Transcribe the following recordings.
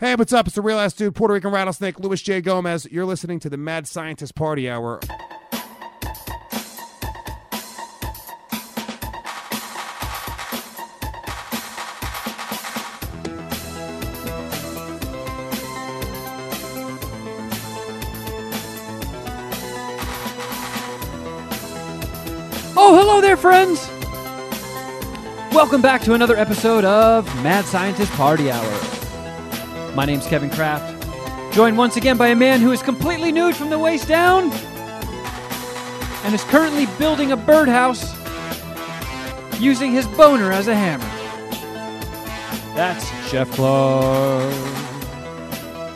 Hey, what's up? It's the real ass dude, Puerto Rican rattlesnake, Louis J. Gomez. You're listening to the Mad Scientist Party Hour. Oh, hello there, friends! Welcome back to another episode of Mad Scientist Party Hour. My name's Kevin Kraft, joined once again by a man who is completely nude from the waist down and is currently building a birdhouse using his boner as a hammer. That's Jeff Clark.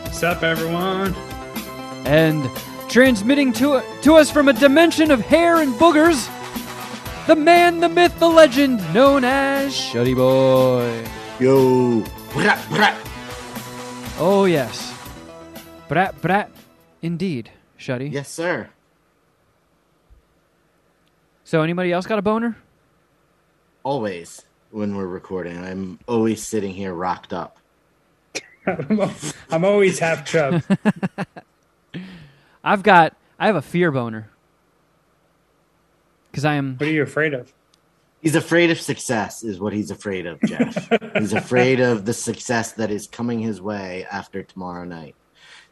What's up, everyone? And transmitting to, to us from a dimension of hair and boogers, the man, the myth, the legend, known as Shuddy Boy. Yo, brat, brat. Oh, yes. Brat, brat, indeed, Shuddy. Yes, sir. So, anybody else got a boner? Always when we're recording, I'm always sitting here rocked up. I'm always half chub. I've got, I have a fear boner. Because I am, What are you afraid of? He's afraid of success, is what he's afraid of, Jeff. he's afraid of the success that is coming his way after tomorrow night.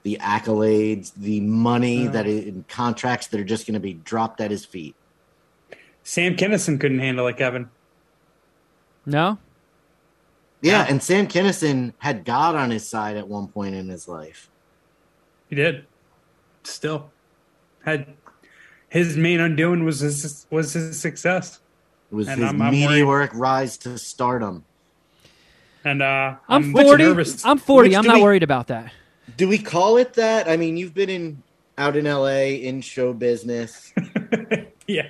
The accolades, the money Uh. that is in contracts that are just going to be dropped at his feet. Sam Kinison couldn't handle it, Kevin. no? Yeah, and Sam Kinison had God on his side at one point in his life. He did. Still had his main undoing was his was his success, It was And his I'm- I'm worried. meteoric rise to stardom. and uh, I'm, much 40. nervous. I'm 40. Which I'm not we- worried about that. Do we call it that? I mean, you've been in out in LA in show business yeah,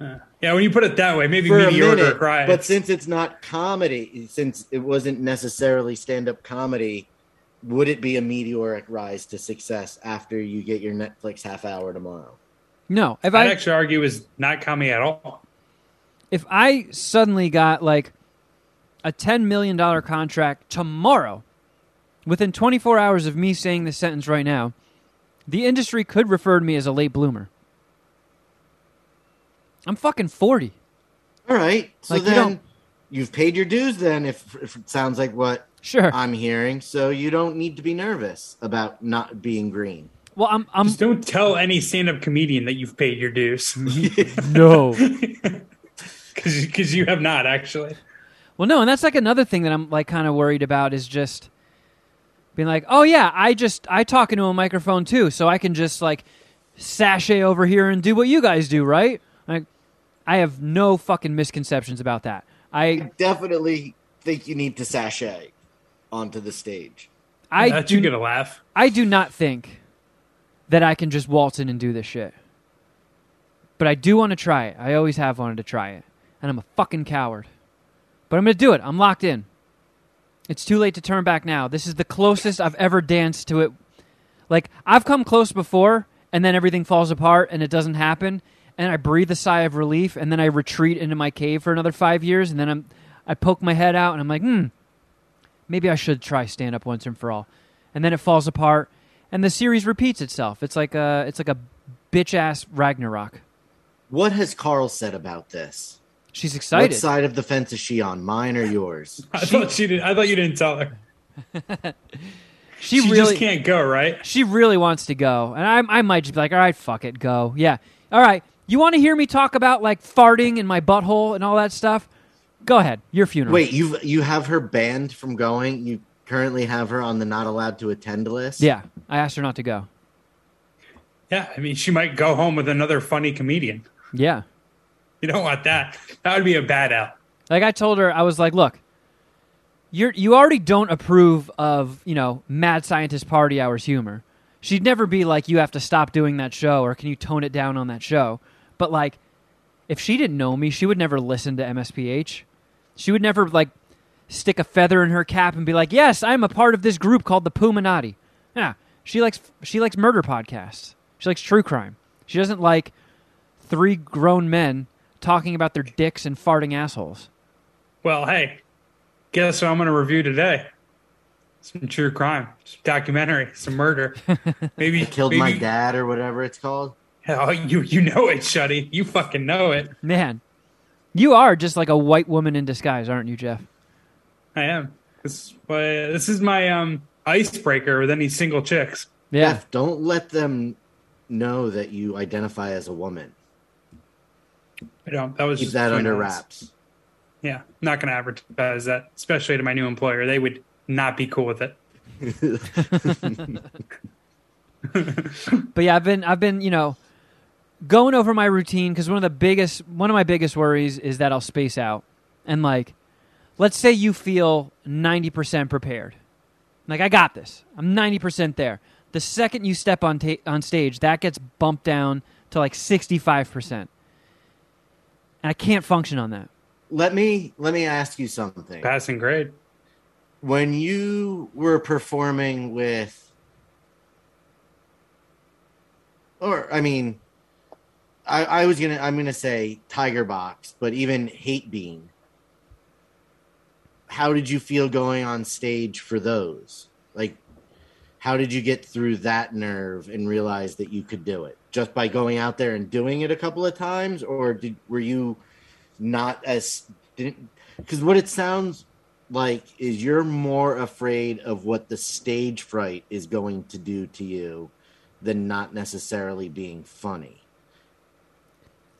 Uh, yeah. When you put it that way, maybe for meteoric minute, rise. but since it's not comedy, since it wasn't necessarily stand-up comedy, would it be a meteoric rise to success after you get your Netflix half hour tomorrow? No. If I'd I, actually argue is not comedy at all. If I suddenly got like a $10 million contract tomorrow, within 24 hours of me saying this sentence right now, the industry could refer to me as a late bloomer. I'm fucking 40. All right, so Like, you then don't- you have paid your dues. Then, if, if it sounds like what Sure. I'm hearing, so you don't need to be nervous about not being green. well, I'm. I'm Just don't tell any stand-up comedian that you've paid your dues, no. because you have not actually. Well, no, and that's like another thing that I'm like kind of worried about is just being like, oh yeah, I just I talk into a microphone too, so I can just like sashay over here and do what you guys do, right? Like, I have no fucking misconceptions about that. I I definitely think you need to sashay onto the stage. I that you do, get a laugh. I do not think that I can just waltz in and do this shit. But I do want to try it. I always have wanted to try it, and I'm a fucking coward. But I'm going to do it. I'm locked in. It's too late to turn back now. This is the closest I've ever danced to it. Like I've come close before, and then everything falls apart, and it doesn't happen, and I breathe a sigh of relief, and then I retreat into my cave for another five years, and then I'm I poke my head out, and I'm like, hmm, maybe I should try stand up once and for all, and then it falls apart, and the series repeats itself. It's like a it's like a bitch ass Ragnarok. What has Carl said about this? She's excited. What excited. side of the fence is she on? Mine or yours? I thought she did. I thought you didn't tell her. She, She really just can't go, right? she really wants to go, and I I might just be like, all right, fuck it, go. Yeah, all right. You want to hear me talk about like farting in my butthole and all that stuff? Go ahead, your funeral. Wait, you you have her banned from going. You currently have her on the not allowed to attend list. Yeah, I asked her not to go. Yeah, I mean, she might go home with another funny comedian. Yeah. You don't want that. That would be a bad out. Like I told her, I was like, "Look, you're you already don't approve of you know mad scientist party hours humor. She'd never be like, you have to stop doing that show, or can you tone it down on that show? But like, if she didn't know me, she would never listen to MSPH. She would never like stick a feather in her cap and be like, yes, I'm a part of this group called the Puminati. Yeah, she likes she likes murder podcasts. She likes true crime. She doesn't like three grown men talking about their dicks and farting assholes. Well, hey, guess what I'm going to review today? some true crime, some documentary, some murder. Maybe Killed maybe, my dad or whatever it's called. Oh, you you know it, Shuddy. You fucking know it. Man, you are just like a white woman in disguise, aren't you, Jeff? I am. This is my, this is my um icebreaker with any single chicks. Yeah. Jeff, don't let them know that you identify as a woman. I don't. That was Keep that under us. wraps. Yeah, I'm not going to advertise that, especially to my new employer. They would not be cool with it. But yeah, I've been I've been, you know, going over my routine cuz one of the biggest one of my biggest worries is that I'll space out. And like let's say you feel 90% prepared. Like I got this. I'm 90% there. The second you step on ta- on stage, that gets bumped down to like 65%. And I can't function on that. let me let me ask you something. Passing grade. When you were performing with or I mean I, I was gonna I'm gonna say Tiger Box, but even Hate Bean. How did you feel going on stage for those? Like how did you get through that nerve and realize that you could do it? Just by going out there and doing it a couple of times, or did were you not as didn't because what it sounds like is you're more afraid of what the stage fright is going to do to you than not necessarily being funny.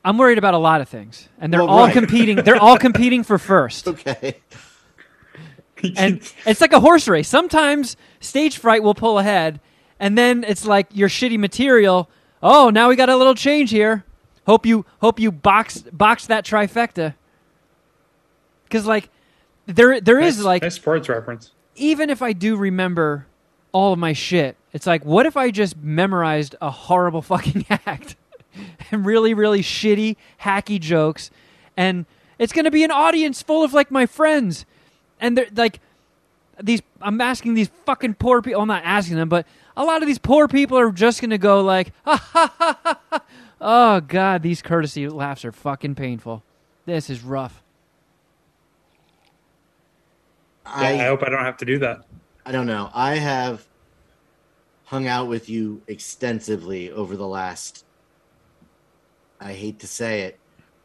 I'm worried about a lot of things, and they're Well, all right. competing. They're all competing for first. Okay. and it's like a horse race. Sometimes stage fright will pull ahead, and then it's like your shitty material. Oh, now we got a little change here. Hope you hope you box box that trifecta. Because like there there is Nice- like nice sports reference. even if I do remember all of my shit, it's like what if I just memorized a horrible fucking act and really really shitty hacky jokes and it's going to be an audience full of like my friends and they're like these I'm asking these fucking poor people I'm not asking them but a lot of these poor people are just going to go like oh god these courtesy laughs are fucking painful this is rough Yeah, I, I hope I don't have to do that. I don't know. I have hung out with you extensively over the last I hate to say it,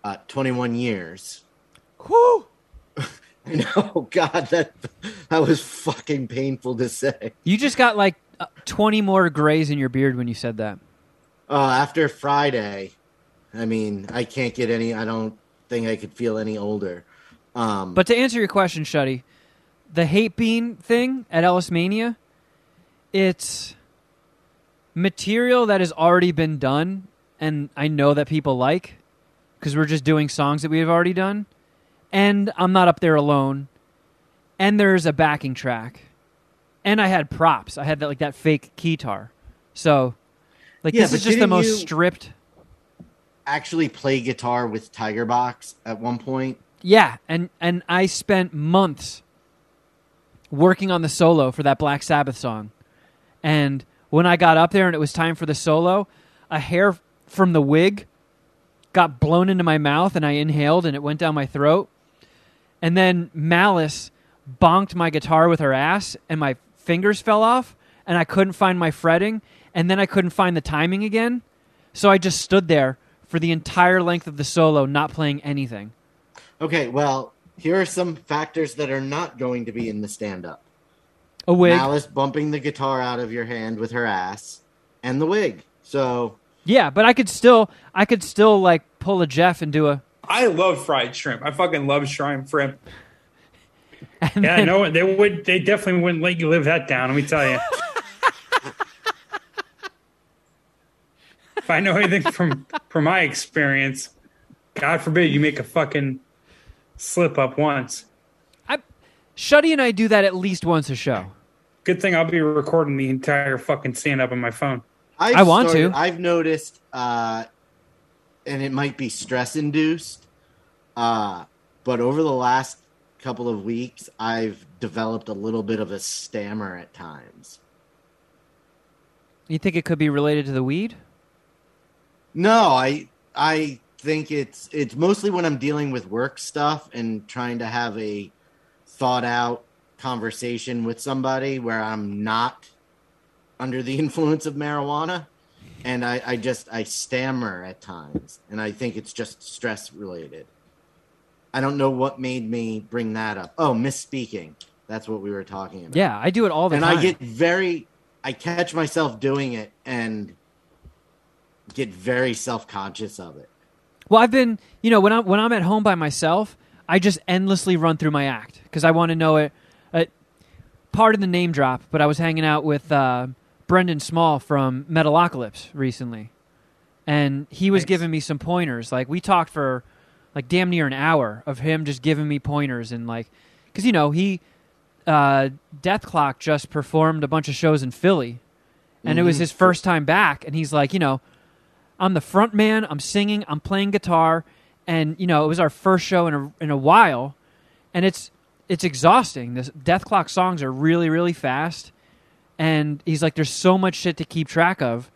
uh 21 years. Whew. I know, God, that that was fucking painful to say. you just got like uh, 20 more grays in your beard when you said that Uh, after Friday, I mean, I can't get any. I don't think I could feel any older. Um, But to answer your question, Shuddy, the hate bean thing at Ellis Mania, it's material that has already been done, and I know that people like because we're just doing songs that we have already done, and I'm not up there alone, and there's a backing track, and I had props. I had that like that fake keytar, so like Yeah, this is just the most stripped. actually play guitar with Tiger Box at one point. Yeah, and and I spent months working on the solo for that Black Sabbath song. And when I got up there and it was time for the solo, a hair from the wig got blown into my mouth and I inhaled and it went down my throat. And then Malice bonked my guitar with her ass and my fingers fell off and I couldn't find my fretting and then I couldn't find the timing again. So I just stood there for the entire length of the solo not playing anything. Okay, well, here are some factors that are not going to be in the stand up. A wig. Malice bumping the guitar out of your hand with her ass and the wig. So, Yeah, but I could still I could still like pull a Jeff and do a I love fried shrimp. I fucking love shrimp shrimp. and Yeah, then- no, they would. They definitely wouldn't let you live that down. Let me tell you. if I know anything from from my experience, God forbid you make a fucking slip up once. I, Shuddy and I do that at least once a show. Good thing I'll be recording the entire fucking stand up on my phone. I've I want started- to. I've noticed, uh, and it might be stress induced, uh, but over the last couple of weeks, I've developed a little bit of a stammer at times. You think it could be related to the weed? No, I I think it's it's mostly when I'm dealing with work stuff and trying to have a thought out conversation with somebody where I'm not under the influence of marijuana. And I, I just I stammer at times, and I think it's just stress related. I don't know what made me bring that up. Oh, misspeaking. That's what we were talking about. Yeah, I do it all the and time. And I get very, I catch myself doing it and get very self conscious of it. Well, I've been, you know, when I'm when I'm at home by myself, I just endlessly run through my act because I want to know it. Uh, part of the name drop, but I was hanging out with uh, Brendan Small from Metalocalypse recently, and he was giving me some pointers. Like we talked for like damn near an hour of him just giving me pointers and like, because you know he, uh, Dethklok just performed a bunch of shows in Philly, and it was Mhm. his first time back, and he's like, you know. I'm the front man. I'm singing. I'm playing guitar, and you know it was our first show in a in a while, and it's it's exhausting. This Dethklok songs are really really fast, and he's like, there's so much shit to keep track of,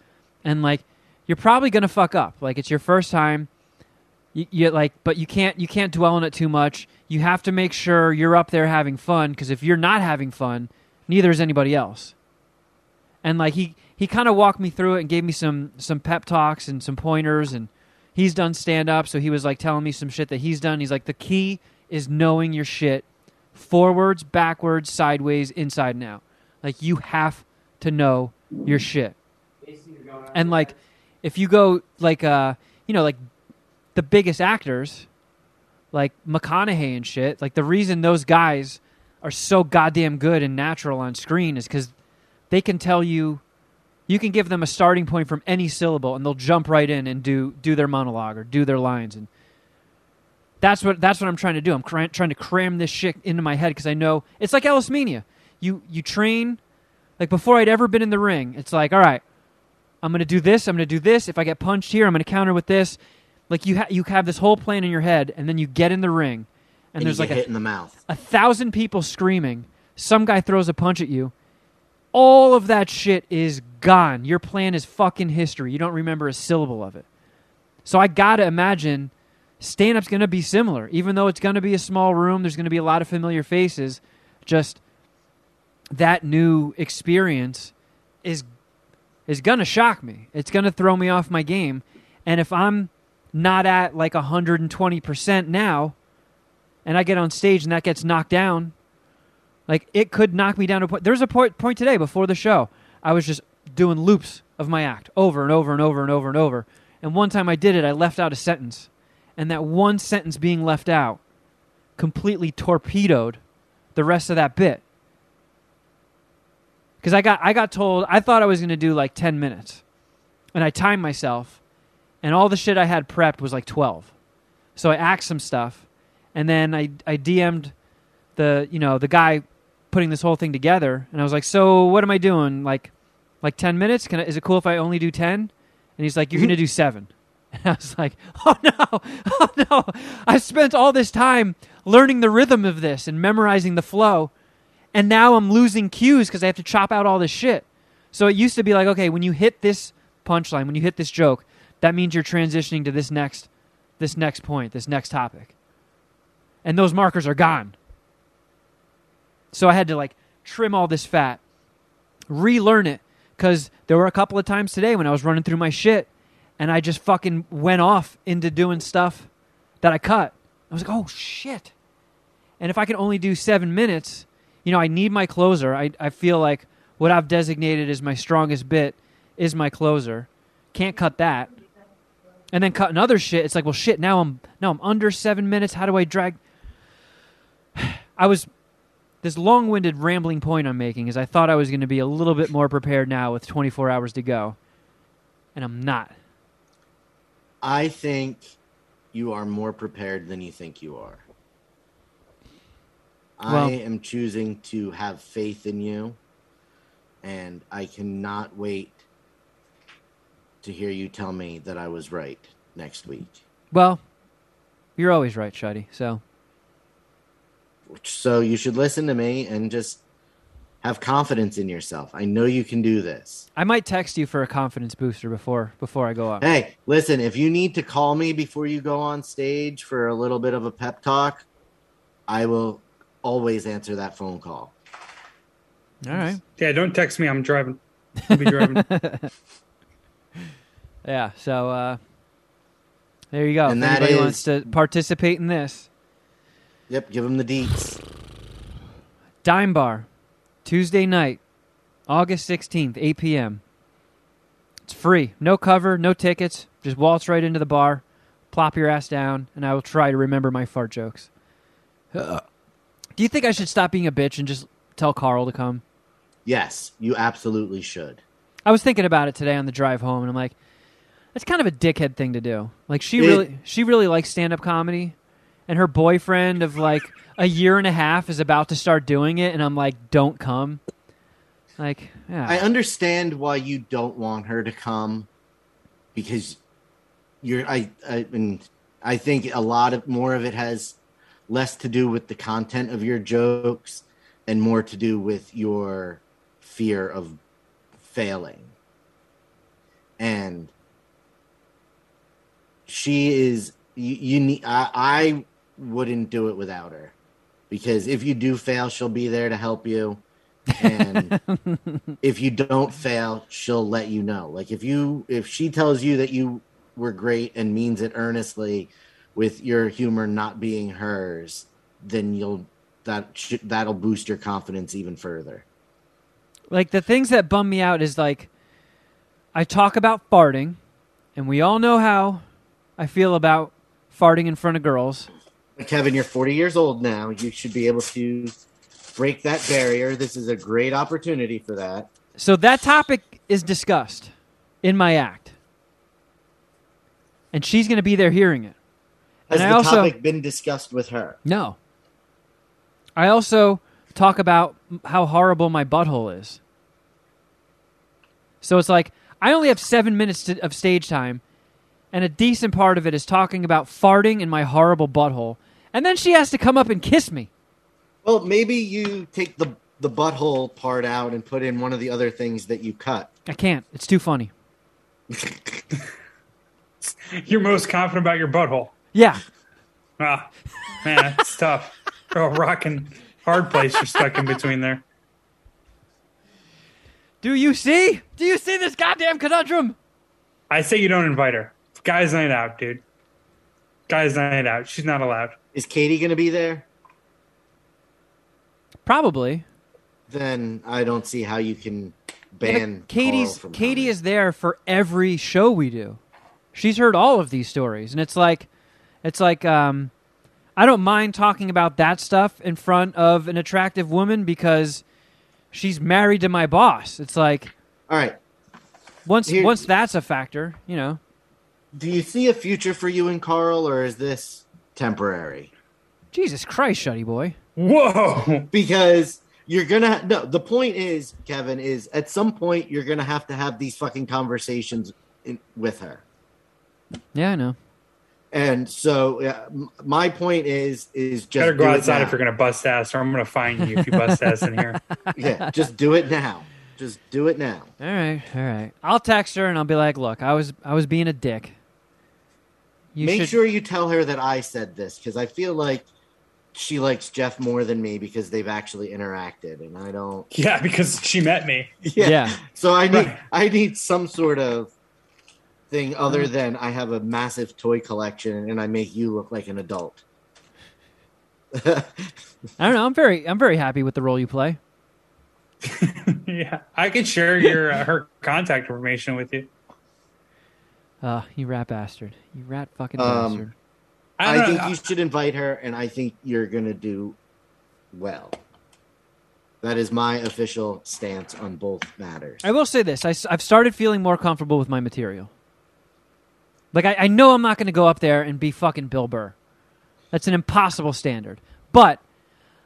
and like you're probably gonna fuck up. Like it's your first time. You, you like, but you can't you can't dwell on it too much. You have to make sure you're up there having fun because if you're not having fun, neither is anybody else and like he he kind of walked me through it and gave me some some pep talks and some pointers and he's done stand up so he was like telling me some shit that he's done he's like the key is knowing your shit forwards backwards sideways inside and out like you have to know your shit and like if you go like uh you know like the biggest actors like McConaughey and shit like the reason those guys are so goddamn good and natural on screen is because they can tell you you can give them a starting point from any syllable and they'll jump right in and do do their monologue or do their lines and that's what that's what I'm trying to do. I'm cra- trying to cram this shit into my head because I know it's like Ellis Mania. You you train like before I'd ever been in the ring. It's like all right, I'm gonna do this. I'm gonna do this. If I get punched here, I'm gonna counter with this. Like you ha- you have this whole plan in your head, and then you get in the ring, and, And, there's like a, hit in the mouth. a thousand people screaming. Some guy throws a punch at you. All of that shit is gone. Your plan is fucking history. You don't remember a syllable of it. So I gotta imagine stand up's gonna be similar. Even though it's gonna be a small room, there's gonna be a lot of familiar faces. Just that new experience is is gonna shock me. It's gonna throw me off my game. And if I'm not at like 120% now, and I get on stage and that gets knocked down, like it could knock me down to a point. There's a point, point today before the show. I was just doing loops of my act over and over and over and over and over. And one time I did it, I left out a sentence. And that one sentence being left out completely torpedoed the rest of that bit. Because I got, I got told, I thought I was going to do like 10 minutes. And I timed myself. And all the shit I had prepped was like 12. So I axed some stuff. And then I, I DM'd the, you know, the guy putting this whole thing together. And I was like, so what am I doing? Like, like 10 minutes? Can I, is it cool if I only do 10? And he's like, you're going to do seven. And I was like, oh no, oh no. I spent all this time learning the rhythm of this and memorizing the flow. And now I'm losing cues because I have to chop out all this shit. So it used to be like, okay, when you hit this punchline, when you hit this joke, that means you're transitioning to this next this next point, this next topic. And those markers are gone. So I had to like trim all this fat, relearn it cuz there were a couple of times today when I was running through my shit and I just fucking went off into doing stuff that I cut. I was like, "Oh shit." And if I can only do 7 minutes, you know, I need my closer. I I feel like what I've designated as my strongest bit is my closer. Can't cut that. And then cutting other shit, it's like, well, shit. Now I'm now I'm under seven minutes. How do I drag? I was this long-winded rambling point I'm making is I thought I was going to be a little bit more prepared now with 24 hours to go, and I'm not. I think you are more prepared than you think you are. Well- I am choosing to have faith in you, and I cannot wait to hear you tell me that I was right next week. Well, you're always right, Shuddy. So So you should listen to me and just have confidence in yourself. I know you can do this. I might text you for a confidence booster before before I go up. Hey, listen, if you need to call me before you go on stage for a little bit of a pep talk, I will always answer that phone call. All right. Yeah, don't text me. I'm driving. I'll be driving. Yeah. So uh, there you go. And if that anybody is- wants to participate in this, Yep, give them the deets. Dime Bar, Tuesday night, August sixteenth, eight p.m. It's free. No cover. No tickets. Just waltz right into the bar, plop your ass down, and I will try to remember my fart jokes. Do you think I should stop being a bitch and just tell Carl to come? Yes, you absolutely should. I was thinking about it today on the drive home, and I'm like, that's kind of a dickhead thing to do. Like she It- really, she really likes stand up comedy, and her boyfriend of like a year and a half is about to start doing it, and I'm like, don't come. Like, yeah, I understand why you don't want her to come because you're I I and I think a lot of more of it has less to do with the content of your jokes and more to do with your fear of failing. And she is you, you need I, I wouldn't do it without her. Because if you do fail she'll be there to help you. And if you don't fail she'll let you know. Like if you if she tells you that you were great and means it earnestly with your humor not being hers then you'll that should that'll boost your confidence even further like the things that bum me out is like, I talk about farting, and we all know how I feel about farting in front of girls. kevin you're 40 years old now you should be able to break that barrier this is a great opportunity for that So that topic is discussed in my act. And she's going to be there hearing it. Has And I the also topic been discussed with her No. I also talk about how horrible my butthole is. So it's like I only have 7 minutes to, of stage time and a decent part of it is talking about farting in my horrible butthole. And then she has to come up and kiss me. well maybe you take the the butthole part out and put in one of the other things that you cut I can't. It's too funny. You're most confident about your butthole. Yeah. Ah, man, it's tough. Oh, rocking hard place you're stuck in between there. Do you see? Do you see this goddamn conundrum? I say you don't invite her. Guys' night out, dude. Guys' night out. She's not allowed. is katie going to be there Probably. then I don't see how you can Yeah, ban Katie's Carl from Katie coming. is there for every show we do. She's heard all of these stories, and it's like, it's like, um, I don't mind talking about that stuff in front of an attractive woman because she's married to my boss. It's like all right. once Here- once that's a factor, you know. Do you see a future for you and Carl, or is this temporary? Jesus Christ, shutty boy. Whoa! Because you're gonna no. The point is, Kevin, is at some point you're gonna have to have these fucking conversations in, with her. Yeah, I know. And so uh, my point is, is just Better go outside now. if you're gonna bust ass, or I'm gonna find you if you bust ass in here. yeah, just do it now. Just do it now. All right, all right. I'll text her and I'll be like, "Look, I was I was being a dick." You Make should, sure you tell her that I said this because I feel like she likes Jeff more than me because they've actually interacted, and I don't. Yeah, because she met me. Yeah. So I need I need some sort of thing other Mm-hmm. than I have a massive toy collection and I make you look like an adult. I don't know. I'm very I'm very happy with the role you play. yeah, I could share your uh, her contact information with you. Uh, you rat bastard. You rat fucking Um, bastard. I, I, think you should invite her, and I think you're gonna do well. That is my official stance on both matters. I will say this: I, have started feeling more comfortable with my material. Like I, I know I'm not going to go up there and be fucking Bill Burr. That's an impossible standard. But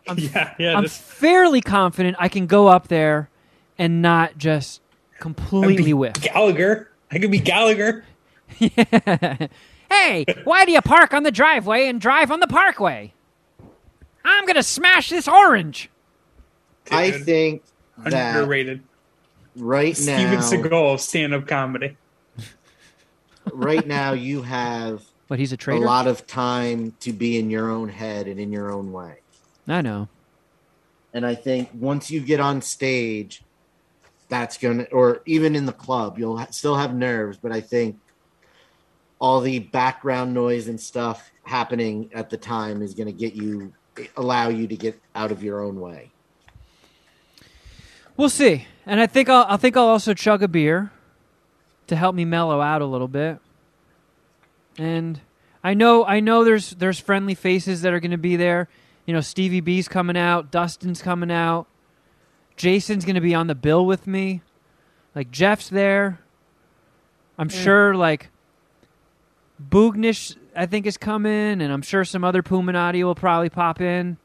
yeah, yeah. I'm this- fairly confident I can go up there and not just completely be whiff. Gallagher. I could be Gallagher. hey, why do you park on the driveway and drive on the parkway? I'm going to smash this orange. I think that underrated. right Steven now, Seagal stand-up comedy. Right now you have But he's a a lot of time to be in your own head and in your own way. I know. And I think once you get on stage, that's going to, or even in the club, you'll ha- still have nerves, but I think all the background noise and stuff happening at the time is going to get you, allow you to get out of your own way. We'll see. And I think I'll I think I'll also chug a beer to help me mellow out a little bit. And I know I know there's there's friendly faces that are going to be there. You know, Stevie B's coming out, Dustin's coming out. Jason's going to be on the bill with me. Like Jeff's there. I'm mm. sure like Boognish I think is coming and I'm sure some other Puminati will probably pop in.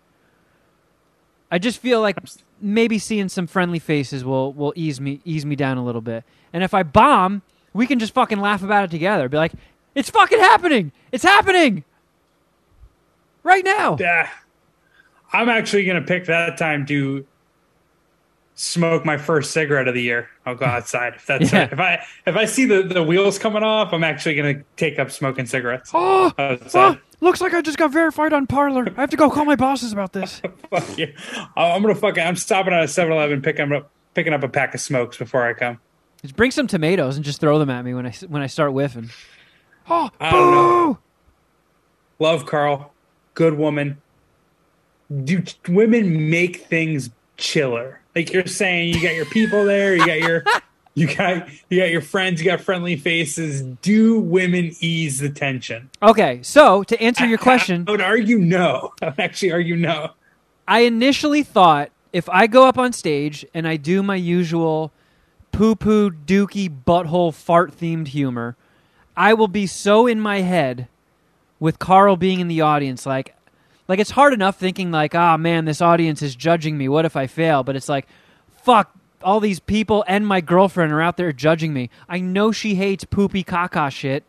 I just feel like maybe seeing some friendly faces will will ease me ease me down a little bit. And if I bomb, we can just fucking laugh about it together. Be like, it's fucking happening. It's happening right now. Yeah. I'm actually to pick that time to smoke my first cigarette of the year. I'll go outside. If that's Yeah. if I if I see the, the wheels coming off, I'm actually going to take up smoking cigarettes. Oh, outside. Oh, looks like I just got verified on Parler. I have to go call my bosses about this. Fuck you. I'm to fucking I'm stopping at a 7-Eleven picking up picking up a pack of smokes before I come. Just bring some tomatoes and just throw them at me when I when I start whiffing. Oh, I don't know. boo! Love Carl. Good woman. Do women make things chiller? Like you're saying, you got your people there, you got your you got you got your friends, you got friendly faces. Do women ease the tension? Okay, so to answer your question, I would argue no. I would actually argue no. I initially thought if I go up on stage and I do my usual poo poo dookie butthole fart themed humor, I will be so in my head with Carl being in the audience. Like, like it's hard enough thinking like, ah man, this audience is judging me. What if I fail? But it's like, fuck. All these people and my girlfriend are out there judging me. I know she hates poopy caca shit.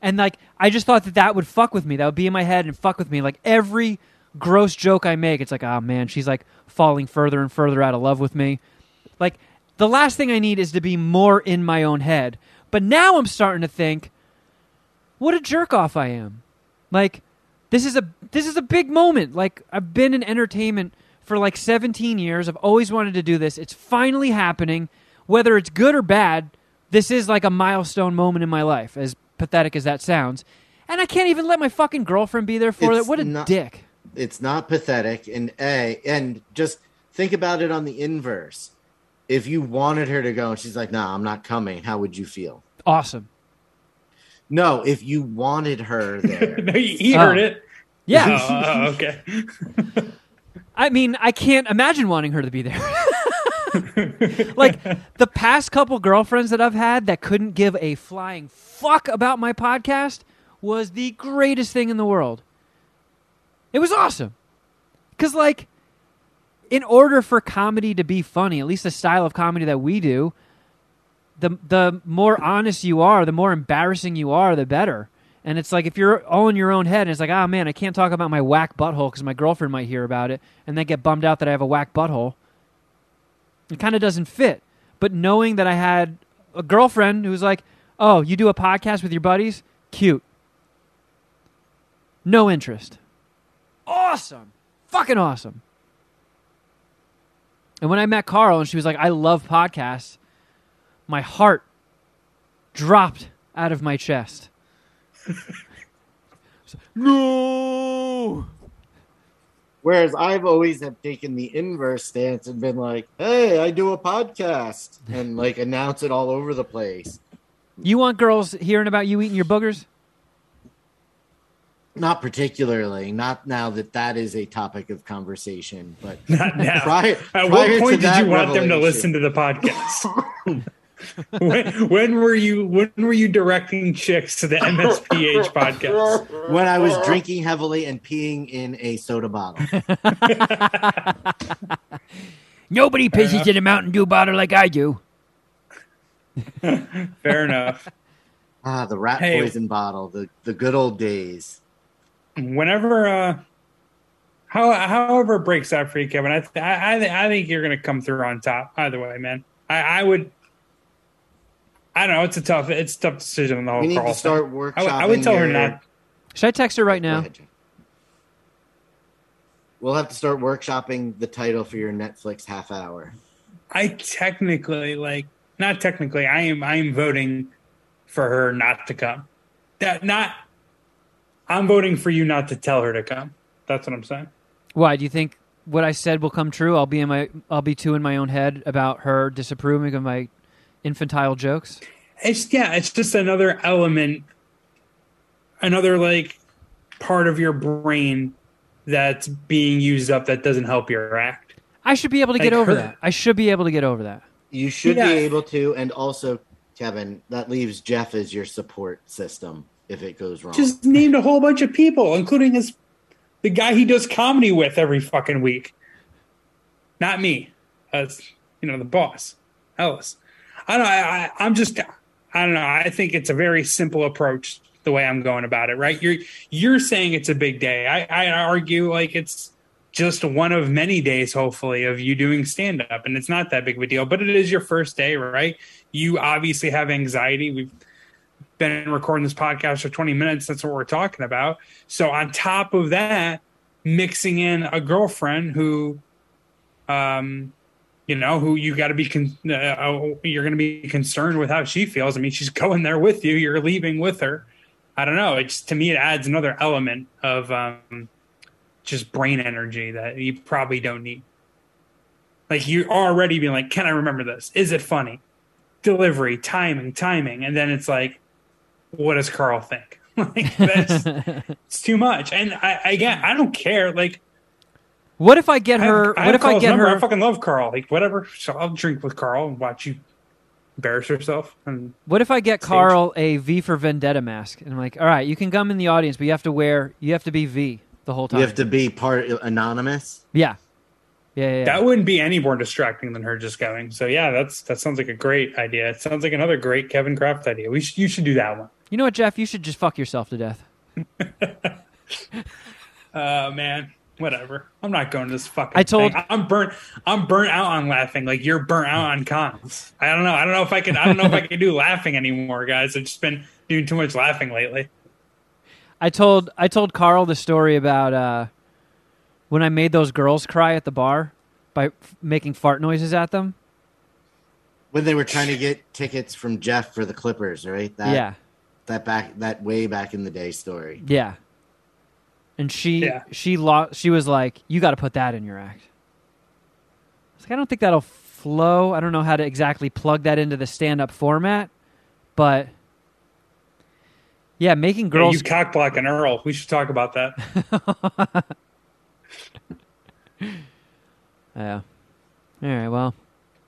And like, I just thought that that would fuck with me. That would be in my head and fuck with me. Like every gross joke I make, it's like, oh man, she's like falling further and further out of love with me. Like, the last thing I need is to be more in my own head. But now I'm starting to think, what a jerk off I am. Like, this is a this is a big moment. Like, I've been in entertainment for like 17 years. I've always wanted to do this. It's finally happening. Whether it's good or bad, this is like a milestone moment in my life, as pathetic as that sounds. And I can't even let my fucking girlfriend be there for It's it. What a not- dick. It's not pathetic. And a and just think about it on the inverse. If you wanted her to go and she's like, "Nah, I'm not coming," how would you feel? Awesome. No, if you wanted her there, no, he he Oh. heard it. Yeah. Oh, oh, okay. I mean, I can't imagine wanting her to be there. like the past couple girlfriends that I've had that couldn't give a flying fuck about my podcast was the greatest thing in the world. It was awesome. Cuz like in order for comedy to be funny, at least the style of comedy that we do, the the more honest you are, the more embarrassing you are, the better. And it's like if you're all in your own head, and it's like, oh man, I can't talk about my whack butthole because my girlfriend might hear about it, and then get bummed out that I have a whack butthole. It kind of doesn't fit. But knowing that I had a girlfriend who was like, oh, you do a podcast with your buddies? Cute. No interest. Awesome. Fucking awesome. And when I met Carl and she was like, I love podcasts, my heart dropped out of my chest. no. Whereas I've always have taken the inverse stance and been like, "Hey, I do a podcast," and like announce it all over the place. You want girls hearing about you eating your boogers? Not particularly, not now that that is a topic of conversation, but Not now. prior. At prior what point did you want them to listen to the podcast? when, when were you when were you directing chicks to the MSPH podcast? When I was drinking heavily and peeing in a soda bottle. Nobody pisses in a Mountain Dew bottle like I do. Fair enough. Ah, the rat Hey. poison bottle, the the good old days. Whenever, uh, how however it breaks out for you, Kevin, I th- I I, th- I think you're gonna come through on top. Either way, man. I, I would. I don't know. It's a tough. It's a tough decision on the whole. We need Carl to start workshopping. I would- I would tell her not. Should I text her right now? ahead, We'll have to start workshopping the title for your Netflix half hour. I technically like not technically. I am I am voting for her not to come. That not. I'm voting for you not to tell her to come. That's what I'm saying. Why do you think what I said will come true? I'll be in my I'll be too in my own head about her disapproving of my infantile jokes. It's yeah. It's just another element, another like part of your brain that's being used up that doesn't help your act. I should be able to get Like over her. that. I should be able to get over that. You should Yeah. be able to, and also, Kevin, that leaves Jeff as your support system if it goes wrong. Just named a whole bunch of people, including his the guy he does comedy with every fucking week. Not me, as you know, the boss, Ellis. I don't know. I, I, I'm just. I don't know. I think it's a very simple approach the way I'm going about it. Right? You're you're saying it's a big day. I, I argue like it's just one of many days, hopefully, of you doing stand up, and it's not that big of a deal. But it is your first day, right? You obviously have anxiety. We've been recording this podcast for 20 minutes. That's what we're talking about. So on top of that, mixing in a girlfriend who, um, you know, who you got to be, con- uh, uh, you're going to be concerned with how she feels. I mean, she's going there with you. You're leaving with her. I don't know. It's to me, it adds another element of um, just brain energy that you probably don't need. Like you're already being like, can I remember this? Is it funny? Delivery, timing, timing, and then it's like, what does Carl think? like that's it's too much. And I again, I don't care. Like What if I get I have- her? I what have if I get number. her? I fucking love Carl. Like whatever. So I'll drink with Carl and watch you embarrass yourself. And What if I get Stage. Carl a V for Vendetta mask? And I'm like, all right, you can come in the audience, but you have to wear, you have to be V the whole time. you have to be part anonymous. yeah, yeah, yeah. yeah. that wouldn't be any more distracting than her just going. So yeah, that's that sounds like a great idea. It sounds like another great Kevin Kraft idea. We should you should do that one. you know what, Jeff? You should just fuck yourself to death. Uh man, whatever. I'm not going to this fucking. I told- thing. I'm burnt. I'm burnt out on laughing. Like you're burnt out on cons. I don't know. I don't know if I can. I don't know if I can do laughing anymore, guys. I've just been doing too much laughing lately. I told I told Carl the story about uh, when I made those girls cry at the bar by f- making fart noises at them. When they were trying to get tickets from Jeff for the Clippers, right? That, yeah, That back, that way back in the day story. yeah. And she Yeah. she lost. she was like, "You got to put that in your act." I was like, "I don't think that'll flow. I don't know how to exactly plug that into the stand-up format, but yeah, making Yeah, girls you cock Earl. We should talk about that. Yeah. All right. Well,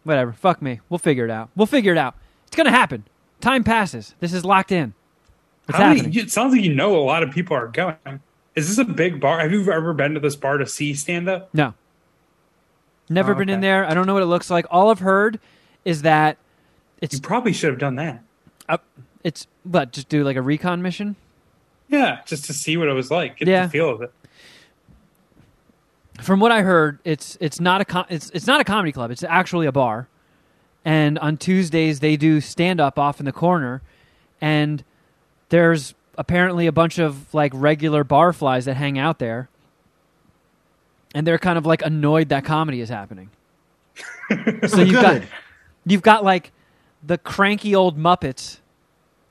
whatever. Fuck me. We'll figure it out. We'll figure it out. It's gonna happen. Time passes. This is locked in. It's How many- happening. it sounds like you know a lot of people are going. Is this a big bar? Have you ever been to this bar to see stand up? No. Never Oh, been in there. I don't know what it looks like. All I've heard is that it's You probably should have done that. up. It's but Just do like a recon mission. Yeah, just to see what it was like, get Yeah. the feel of it. From what I heard, it's it's not a com- it's it's not a comedy club. It's actually a bar. And on Tuesdays they do stand up off in the corner, and there's apparently a bunch of like regular bar flies that hang out there, and they're kind of like annoyed that comedy is happening. so you've got you've got like the cranky old Muppets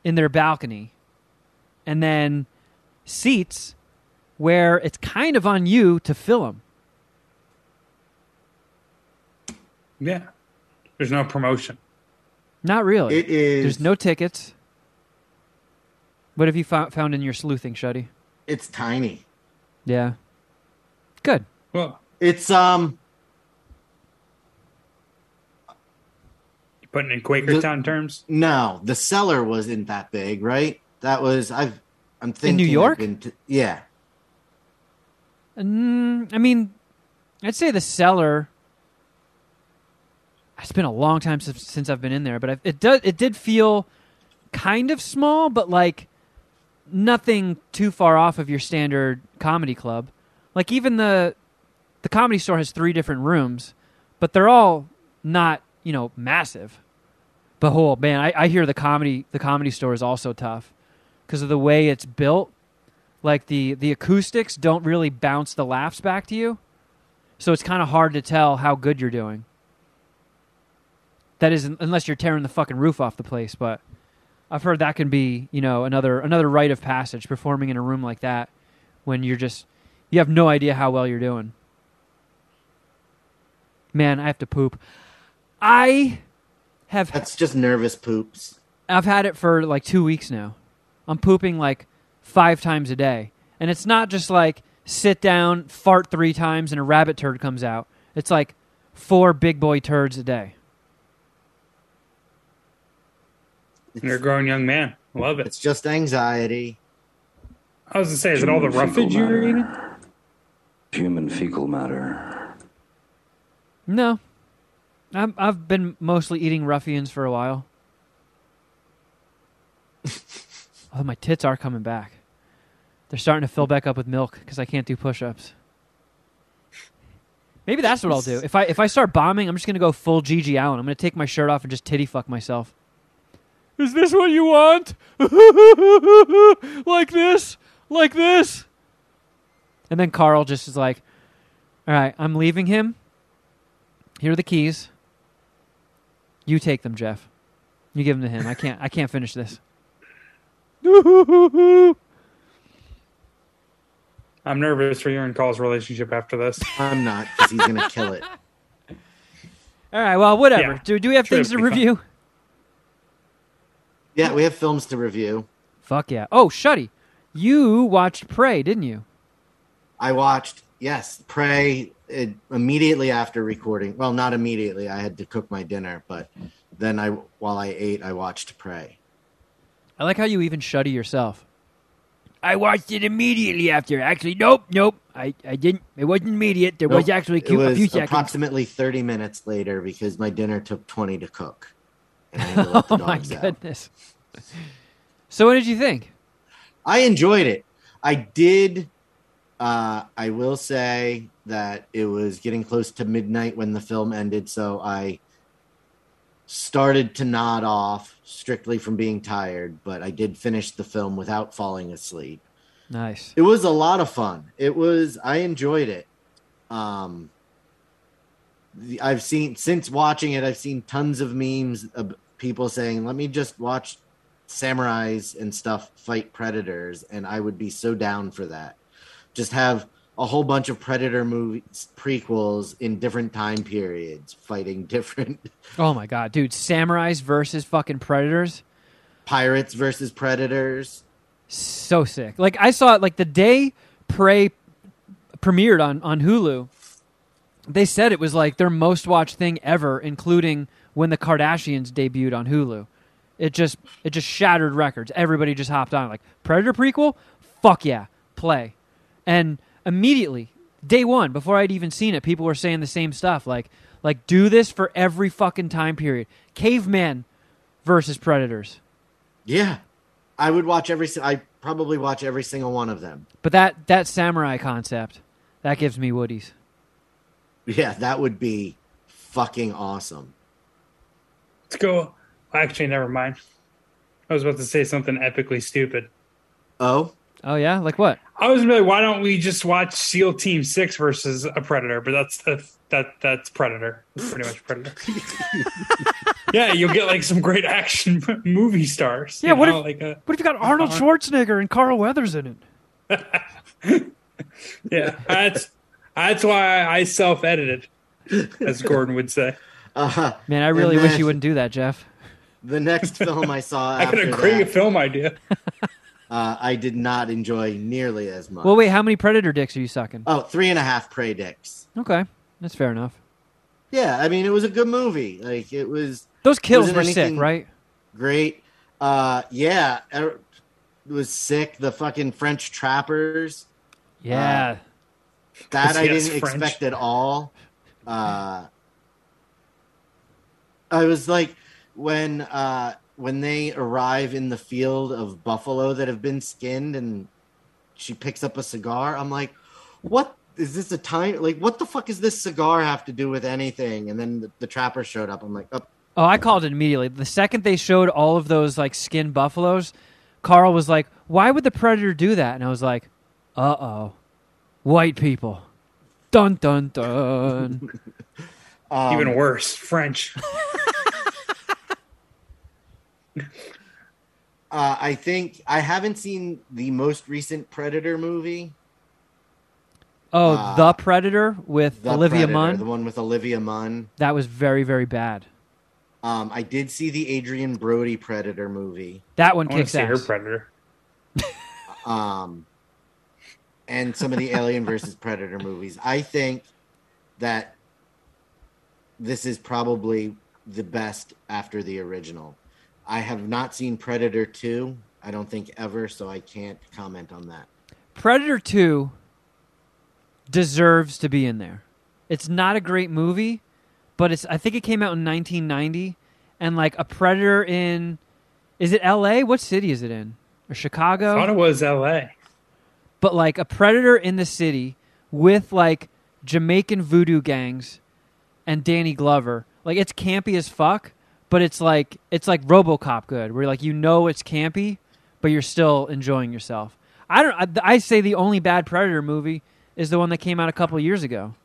in their balcony, and then seats where it's kind of on you to fill them. Yeah. There's no promotion. Not really. It is. There's no tickets. What have you fou- found in your sleuthing, Shuddy? It's tiny. Yeah. Good. Well, It's um. you putting in Quakertown The- terms. No, the cellar wasn't that big, right? That was I've. I'm thinking. I've York? been to- yeah. Mm, I mean, I'd say the cellar. It's been a long time since, since I've been in there, but I, it does. It did feel kind of small, but like nothing too far off of your standard comedy club. Like even the the comedy store has three different rooms, but they're all not you know massive. But oh man, I, I hear the comedy the comedy store is also tough because of the way it's built like the the acoustics don't really bounce the laughs back to you So it's kind of hard to tell how good you're doing. That is, unless you're tearing the fucking roof off the place. But I've heard that can be, you know, another another rite of passage performing in a room like that when you're just you have no idea how well you're doing. Man, I have to poop. I have That's just nervous poops. I've had it for like two weeks now. I'm pooping like five times a day. And it's not just like sit down, fart three times, and a rabbit turd comes out. It's like four big boy turds a day. You're a grown young man. Love it. It's just anxiety. I was gonna say, is it all the Human roughage you're eating? Human fecal matter. No. I'm, I've been mostly eating ruffians for a while. oh, my tits are coming back. They're starting to fill back up with milk because I can't do push-ups. Maybe that's what I'll do. If I if I start bombing, I'm just gonna go full GG Allen. I'm gonna take my shirt off and just titty fuck myself. Is this what you want? like this? Like this? And then Carl just is like, "All right, I'm leaving him. Here are the keys. You take them, Jeff. You give them to him. I can't. I can't finish this." I'm nervous for your and Carl's relationship after this. I'm not because he's gonna kill it. All right. Well, whatever. Yeah. Do do we have Sure, things to it'll be fun. review? Yeah, we have films to review. Fuck yeah. Oh, Shuddy, you watched Prey, didn't you? I watched yes, Prey it, immediately after recording. Well, not immediately. I had to cook my dinner, but then I while I ate, I watched Prey. I like how you even Shuddy yourself. I watched it immediately after. Actually, nope, nope. I, I didn't. It wasn't immediate. There was actually a, it few, a few seconds. approximately 30 minutes later because my dinner took 20 to cook. Oh my dogs out. goodness. So, what did you think? I enjoyed it. I did. Uh, I will say that it was getting close to midnight when the film ended, so I started to nod off strictly from being tired, but I did finish the film without falling asleep. Nice. It was a lot of fun. It was I enjoyed it. Um the- I've seen since watching it I've seen tons of memes people saying, "Let me just watch samurais and stuff fight predators," and I would be so down for that. Just have a whole bunch of predator movies prequels in different time periods fighting different Oh my god, dude! Samurais versus fucking predators. pirates versus predators. so sick. Like I saw it like the day Prey premiered on on Hulu. They said it was like their most watched thing ever, including when the Kardashians debuted on Hulu. It just it just shattered records. Everybody just hopped on like Predator prequel. Fuck yeah, play. And immediately, day one, before I'd even seen it, people were saying the same stuff. Like like do this for every fucking time period. Caveman versus predators. Yeah. I would watch every I probably watch every single one of them. But that that samurai concept, that gives me woodies. Yeah, that would be fucking awesome. Let's go. Actually, never mind. I was about to say something epically stupid. Oh, Oh yeah, like what? I was really, why don't we just watch SEAL Team Six versus a Predator? But that's the that that's Predator, pretty much Predator. yeah, you'll get like some great action movie stars. Yeah, what know, if- like a, What if you got Arnold Schwarzenegger and Carl Weathers in it? yeah, that's that's why I self edited, as Gordon would say. Uh, Man, I really wish you wouldn't do that, Jeff. the next film I saw I after got a great that, film idea. uh, I did not enjoy nearly as much. Well, wait, how many predator dicks are you sucking? Oh, three and a half prey dicks. Okay, that's fair enough. Yeah, I mean it was a good movie. Like it was Those kills were sick, right? great. Uh, yeah, er- it was sick. The fucking French trappers. Yeah. That I didn't French. expect at all. Uh, I was like when uh, when they arrive in the field of buffalo that have been skinned, and she picks up a cigar. I'm like, what is this a time? Like, what the fuck does this cigar have to do with anything? And then the, the trapper showed up. I'm like, oh, oh, I called it immediately. The second they showed all of those like skinned buffaloes, Carl was like, "Why would the predator do that?" And I was like, "Uh oh, white people." Dun dun dun. Um, Even worse, French. Uh, I think I haven't seen the most recent Predator movie. Oh, Uh, the Predator with The Olivia Predator, Munn. the one with Olivia Munn. That was very very bad. Um, I did see the Adrien Brody Predator movie. That one I kicks see her ass. predator. um, and some of the Alien versus Predator movies. I think that this is probably the best after the original. I have not seen Predator 2, I don't think ever, so I can't comment on that. Predator 2 deserves to be in there. It's not a great movie, but it's I think it came out in 1990 and like a Predator in is it LA? What city is it in? Or Chicago? I thought it was L.A. but like a predator in the city with like Jamaican voodoo gangs and Danny Glover. Like it's campy as fuck, but it's like it's like RoboCop good, where like you know it's campy, but you're still enjoying yourself. I don't. I, I say the only bad Predator movie is the one that came out a couple years ago.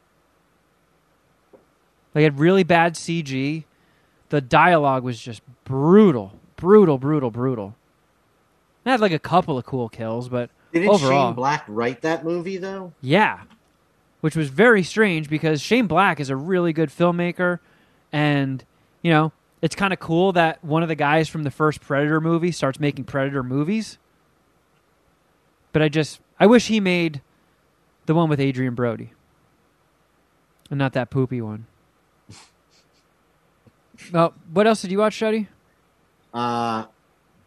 Like it had really bad CG. The dialogue was just brutal, brutal, brutal, brutal. It had like a couple of cool kills, but Didn't Overall. Shane Black write that movie, though? yeah. Which was very strange because Shane Black is a really good filmmaker and you know, it's kind of cool that one of the guys from the first Predator movie starts making Predator movies. But I just I wish he made the one with Adrien Brody. And not that poopy one. well, what else did you watch, Shuddy? Uh,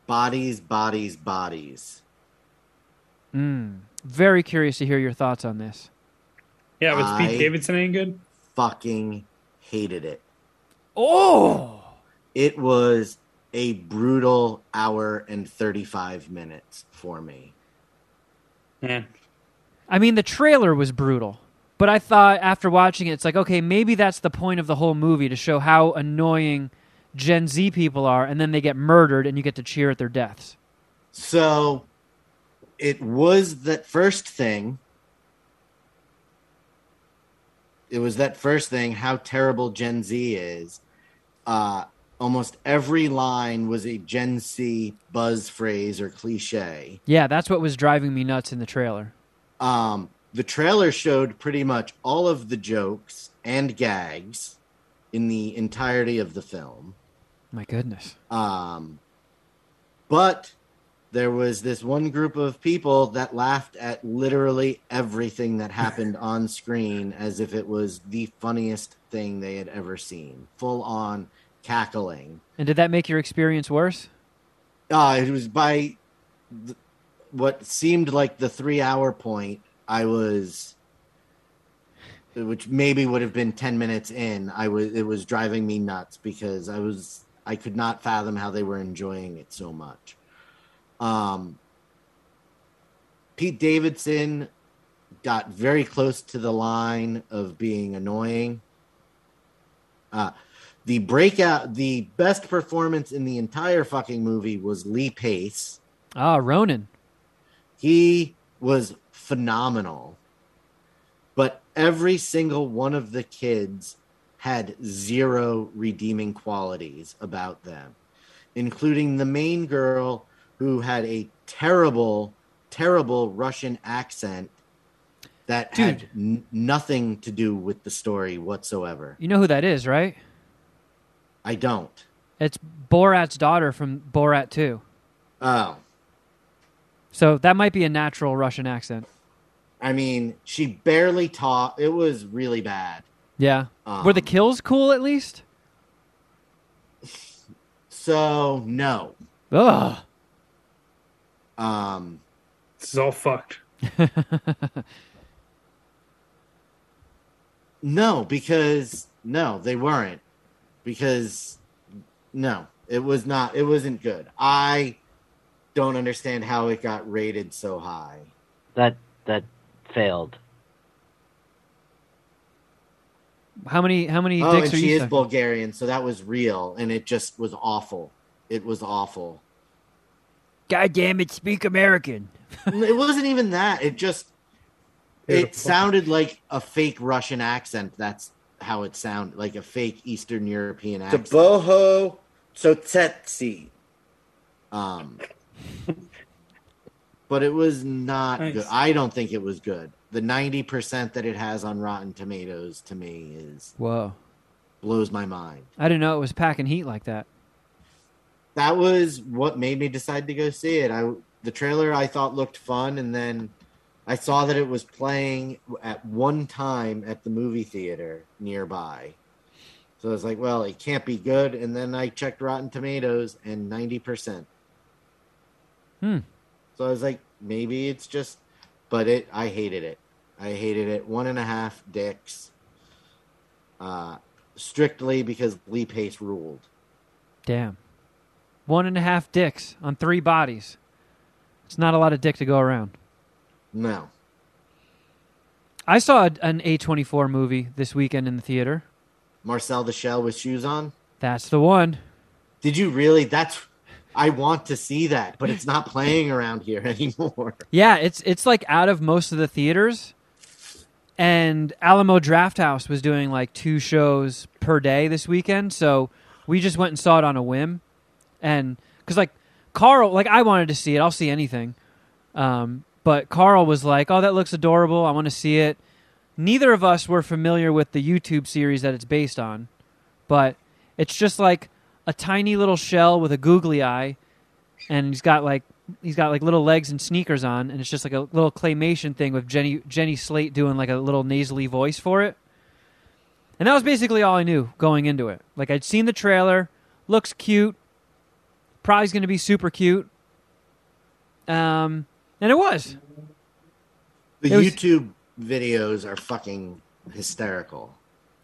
bodies, bodies, bodies. Mm. Very curious to hear your thoughts on this. Yeah, was I- Pete Davidson any good? Fucking hated it. Oh, It was a brutal hour and 35 minutes for me. Yeah. I mean, the trailer was brutal, but I thought after watching it, it's like, okay, maybe that's the point of the whole movie to show how annoying Gen Z people are, and then they get murdered, and you get to cheer at their deaths. So it was that first thing. It was that first thing, how terrible Gen Z is. Uh, almost every line was a Gen Z buzz phrase or cliche. Yeah, that's what was driving me nuts in the trailer. Um, the trailer showed pretty much all of the jokes and gags in the entirety of the film. My goodness. Um, but there was this one group of people that laughed at literally everything that happened on screen as if it was the funniest thing they had ever seen. Full on cackling. And did that make your experience worse? Uh, it was by th- what seemed like the three hour point. I was, which maybe would have been 10 minutes in. I was, it was driving me nuts because I was, I could not fathom how they were enjoying it so much. Um, Pete Davidson got very close to the line of being annoying. Uh, the breakout, the best performance in the entire fucking movie was Lee Pace. Ah, Ronan. He was phenomenal. But every single one of the kids had zero redeeming qualities about them, including the main girl who had a terrible, terrible Russian accent that had n- nothing to do with the story whatsoever. You know who that is, right? I don't. It's Borat's daughter from Borat 2. Oh, So that might be a natural Russian accent. I mean, she barely talked. It was really bad. Yeah. Were the Um, kills cool at least? So no. Ugh. Um, This is all fucked. no, because no, they weren't. Because no, it was not. It wasn't good. I don't understand how it got rated so high. That that failed. How many how many Oh, dicks and are she you is sucking? Bulgarian, so that was real, and it just was awful. It was awful. God damn it, speak American. it wasn't even that. It just It sounded like a fake Russian accent. That's how it sounded, like a fake Eastern European accent. The accent. boho sotetsi. Um, but it was not Nice. good. I don't think it was good. The ninety percent that it has on Rotten Tomatoes to me is Whoa. blows my mind. I didn't know it was packing heat like that. That was what made me decide to go see it. I the trailer I thought looked fun, and then I saw that it was playing at one time at the movie theater nearby. So I was like, well, it can't be good. And then I checked Rotten Tomatoes and ninety percent. Hmm. So I was like, maybe it's just, but it. I hated it. I hated it. One and a half dicks. Uh, strictly because Lee Pace ruled. Damn. One and a half dicks on three bodies. It's not a lot of dick to go around. No, I saw an A24 movie this weekend in the theater. Marcel the Shell with shoes on. That's the one. Did you really? That's. I want to see that, but it's not playing around here anymore. Yeah, it's it's like out of most of the theaters. And Alamo Drafthouse was doing like two shows per day this weekend, so we just went and saw it on a whim. And cuz like Carl, like I wanted to see it. I'll see anything. Um, but Carl was like, "Oh, that looks adorable. I want to see it." Neither of us were familiar with the YouTube series that it's based on, but it's just like a tiny little shell with a googly eye, and he's got like he's got like little legs and sneakers on, and it's just like a little claymation thing with Jenny Jenny Slate doing like a little nasally voice for it. And that was basically all I knew going into it. Like I'd seen the trailer, looks cute, probably going to be super cute. Um, and it was. The It was- YouTube videos are fucking hysterical.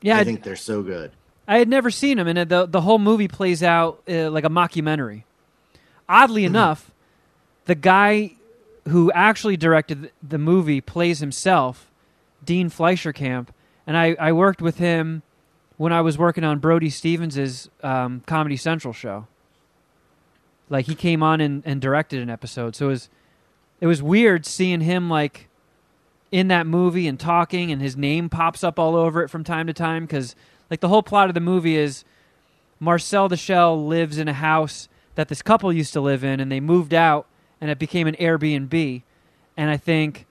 Yeah, I I, think they're so good. I had never seen them, and the the whole movie plays out uh, like a mockumentary. Oddly enough, the guy who actually directed the movie plays himself, Dean Fleischer Camp, and I, I worked with him when I was working on Brody Stevens's um, Comedy Central show. Like he came on and, and directed an episode, so it was it was weird seeing him like in that movie and talking, and his name pops up all over it from time to time because like the whole plot of the movie is Marcel the Shell lives in a house that this couple used to live in, and they moved out, and it became an Airbnb. And I think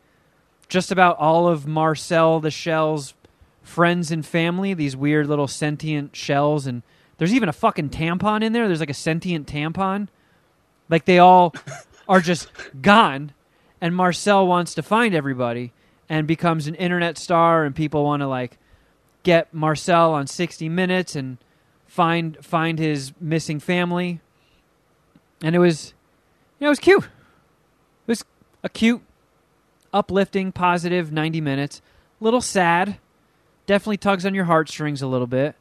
just about all of Marcel the Shell's friends and family, these weird little sentient shells, and there's even a fucking tampon in there. There's like a sentient tampon. Like they all are just gone, and Marcel wants to find everybody and becomes an internet star, and people want to like get Marcel on 60 Minutes and find find his missing family. And it was, you know, it was cute. It was a cute, uplifting, positive 90 minutes. A little sad, definitely tugs on your heartstrings a little bit.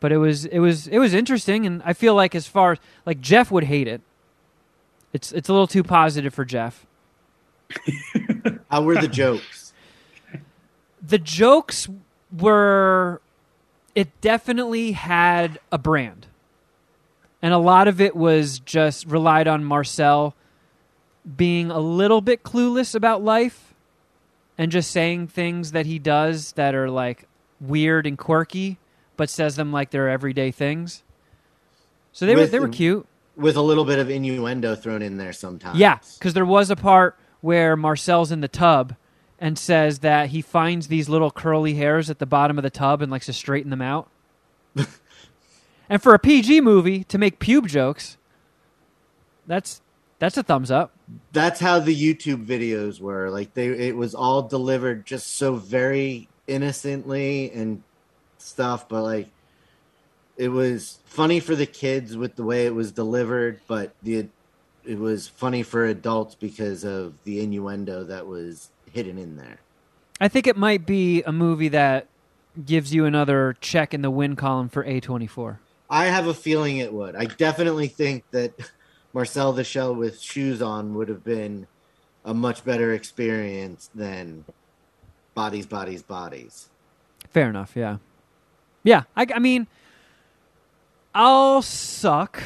But it was it was it was interesting, and I feel like as far like Jeff would hate it. It's it's a little too positive for Jeff. How were the jokes? the jokes were it definitely had a brand and a lot of it was just relied on marcel being a little bit clueless about life and just saying things that he does that are like weird and quirky but says them like they're everyday things so they were they were cute With a little bit of innuendo thrown in there sometimes. yeah, because there was a part where Marcel's in the tub and says that he finds these little curly hairs at the bottom of the tub and likes to straighten them out. and for a PG movie to make pube jokes, that's that's a thumbs up. That's how the YouTube videos were. Like they it was all delivered just so very innocently and stuff, but like it was funny for the kids with the way it was delivered, but the it was funny for adults because of the innuendo that was hidden in there. I think it might be a movie that gives you another check in the win column for A24. I have a feeling it would. I definitely think that Marcel the Shell with shoes on would have been a much better experience than Bodies, Bodies, Bodies. Fair enough, yeah. Yeah, I, I mean, I'll suck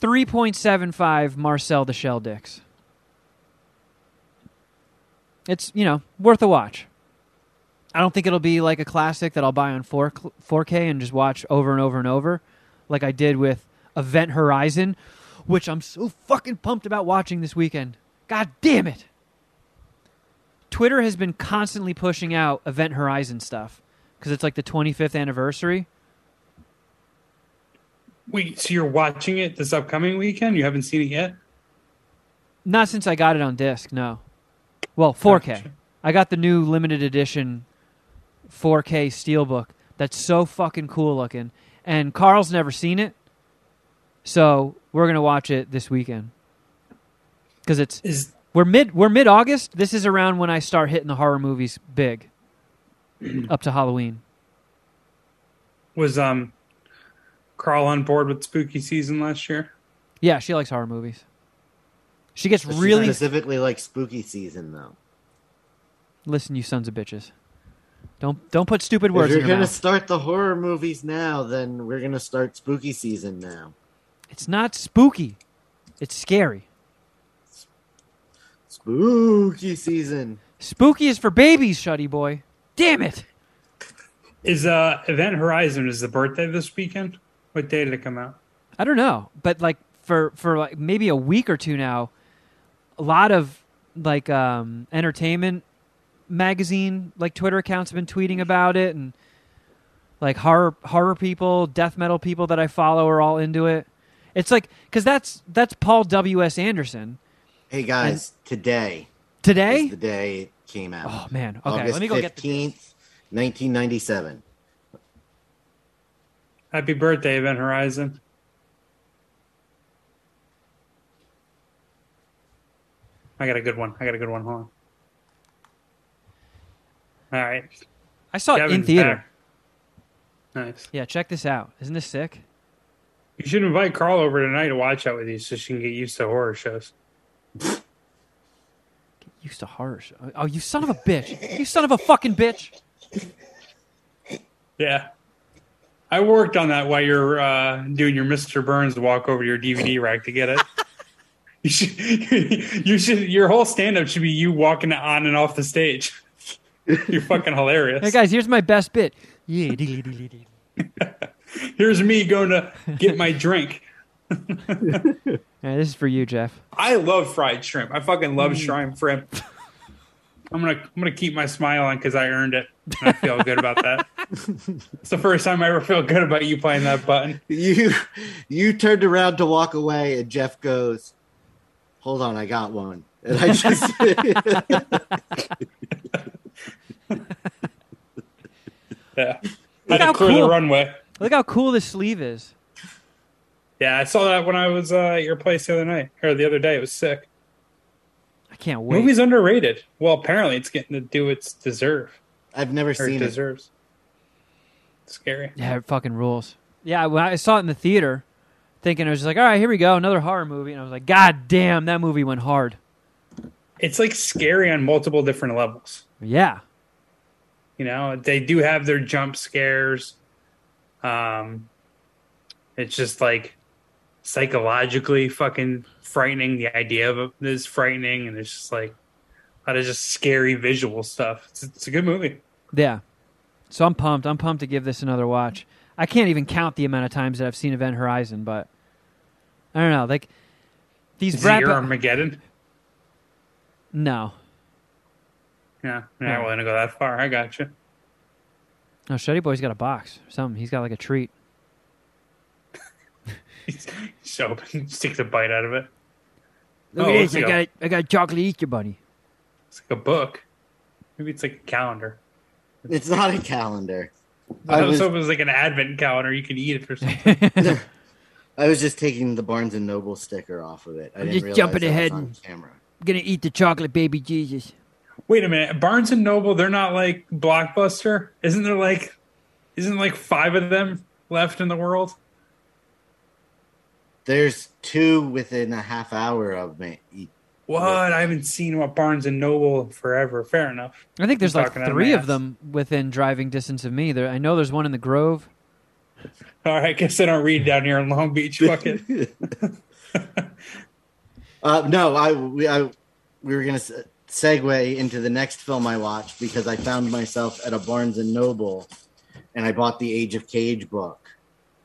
3.75 Marcel the Shell Dicks. it's you know worth a watch. I don't think it'll be like a classic that I'll buy on 4 4K and just watch over and over and over, like I did with Event Horizon, which I'm so fucking pumped about watching this weekend. God damn it! Twitter has been constantly pushing out Event Horizon stuff because it's like the 25th anniversary. Wait, so you're watching it this upcoming weekend? You haven't seen it yet? Not since I got it on disc, no. Well, 4K. Gotcha. I got the new limited edition 4K steelbook. That's so fucking cool looking. And Carl's never seen it. So, we're going to watch it this weekend. Cuz it's Is we're mid we're mid August. This is around when I start hitting the horror movies big. up to Halloween. was um Carl on board with spooky season last year? Yeah, she likes horror movies. She gets But she really specifically like spooky season though. Listen, you sons of bitches. Don't don't put stupid words. If words you're in your gonna mouth. start the horror movies now, then we're gonna start spooky season now. It's not spooky. It's scary. Spooky season. Spooky is for babies, Shuddy boy. Damn it. Is uh Event Horizon is the birthday this weekend? What day did it come out? I don't know, but like for for like maybe a week or two now, a lot of like um entertainment magazine like Twitter accounts have been tweeting about it and like horror horror people, death metal people that I follow are all into it. It's like cuz that's that's Paul W.S. Anderson. Hey guys, and today. Today? the day it came out. Oh man. Okay, August let me go 15th, get 1997. Happy birthday, Event Horizon. I got a good one. I got a good one. Hold on. All right. I saw it in theater. back. Nice. Yeah, check this out. Isn't this sick? You should invite Carl over tonight to watch out with you so she can get used to horror shows. Get used to horror show. Oh, you son of a bitch. You son of a fucking bitch. Yeah. I worked on that while you're uh, doing your Mr. Burns walk over to your DVD rack to get it. you should, you should, your whole stand up should be you walking on and off the stage. You're fucking hilarious. Hey guys, here's my best bit. Yeah. Here's me going to get my drink. Yeah, this is for you, Jeff. I love fried shrimp. I fucking love shrimp shrimp. I'm gonna I'm gonna keep my smile on because I earned it. I feel good about that. it's the first time I ever feel good about you playing that button. You you turned around to walk away, and Jeff goes, "Hold on, I got one." And I just Yeah, Look had how to clear cool. the runway. Look how cool this sleeve is. Yeah, I saw that when I was uh, at your place the other night or the other day. It was sick. I can't wait. Movie's underrated. Well, apparently it's getting to do its deserve I've never or seen it. deserves. Scary. Yeah, it fucking rules. Yeah, when I saw it in the theater, thinking I was just like, all right, here we go, another horror movie, and I was like, God damn, that movie went hard. It's like scary on multiple different levels. Yeah, You know, they do have their jump scares. Um, it's just like psychologically fucking frightening. The idea of it is frightening, and it's just like a lot of just scary visual stuff. It's, it's a good movie. yeah. So I'm pumped. I'm pumped to give this another watch. I can't even count the amount of times that I've seen Event Horizon, but I don't know. Like these Is it wrap your Armageddon? No, Yeah, I'm not willing to go that far. I got you. no. Shetty Boy's got a box or something. He's got like a treat. Just open, sticks a bite out of it. Look Oh, at this. I go. got I got chocolate Easter bunny. It's like a book. Maybe it's like a calendar. It's not a calendar. I I was was hoping it was like an advent calendar. You could eat it or something. I was just taking the Barnes and Noble sticker off of it. I I'm didn't just realize jumping ahead on and- camera. gonna eat the chocolate baby Jesus. Wait a minute, Barnes and Noble, they're not like Blockbuster? Isn't there like isn't like five of them left in the world? There's two within a half hour of me. What? I haven't seen what Barnes and Noble forever. Fair enough. I think there's You're like talking out of three my of ass. them within driving distance of me. There, I know there's one in the Grove. All right, I guess I don't read down here in Long Beach. Fuck it. Uh, no, I we I, we were gonna s- segue into the next film I watched because I found myself at a Barnes and Noble, and I bought the Age of Cage book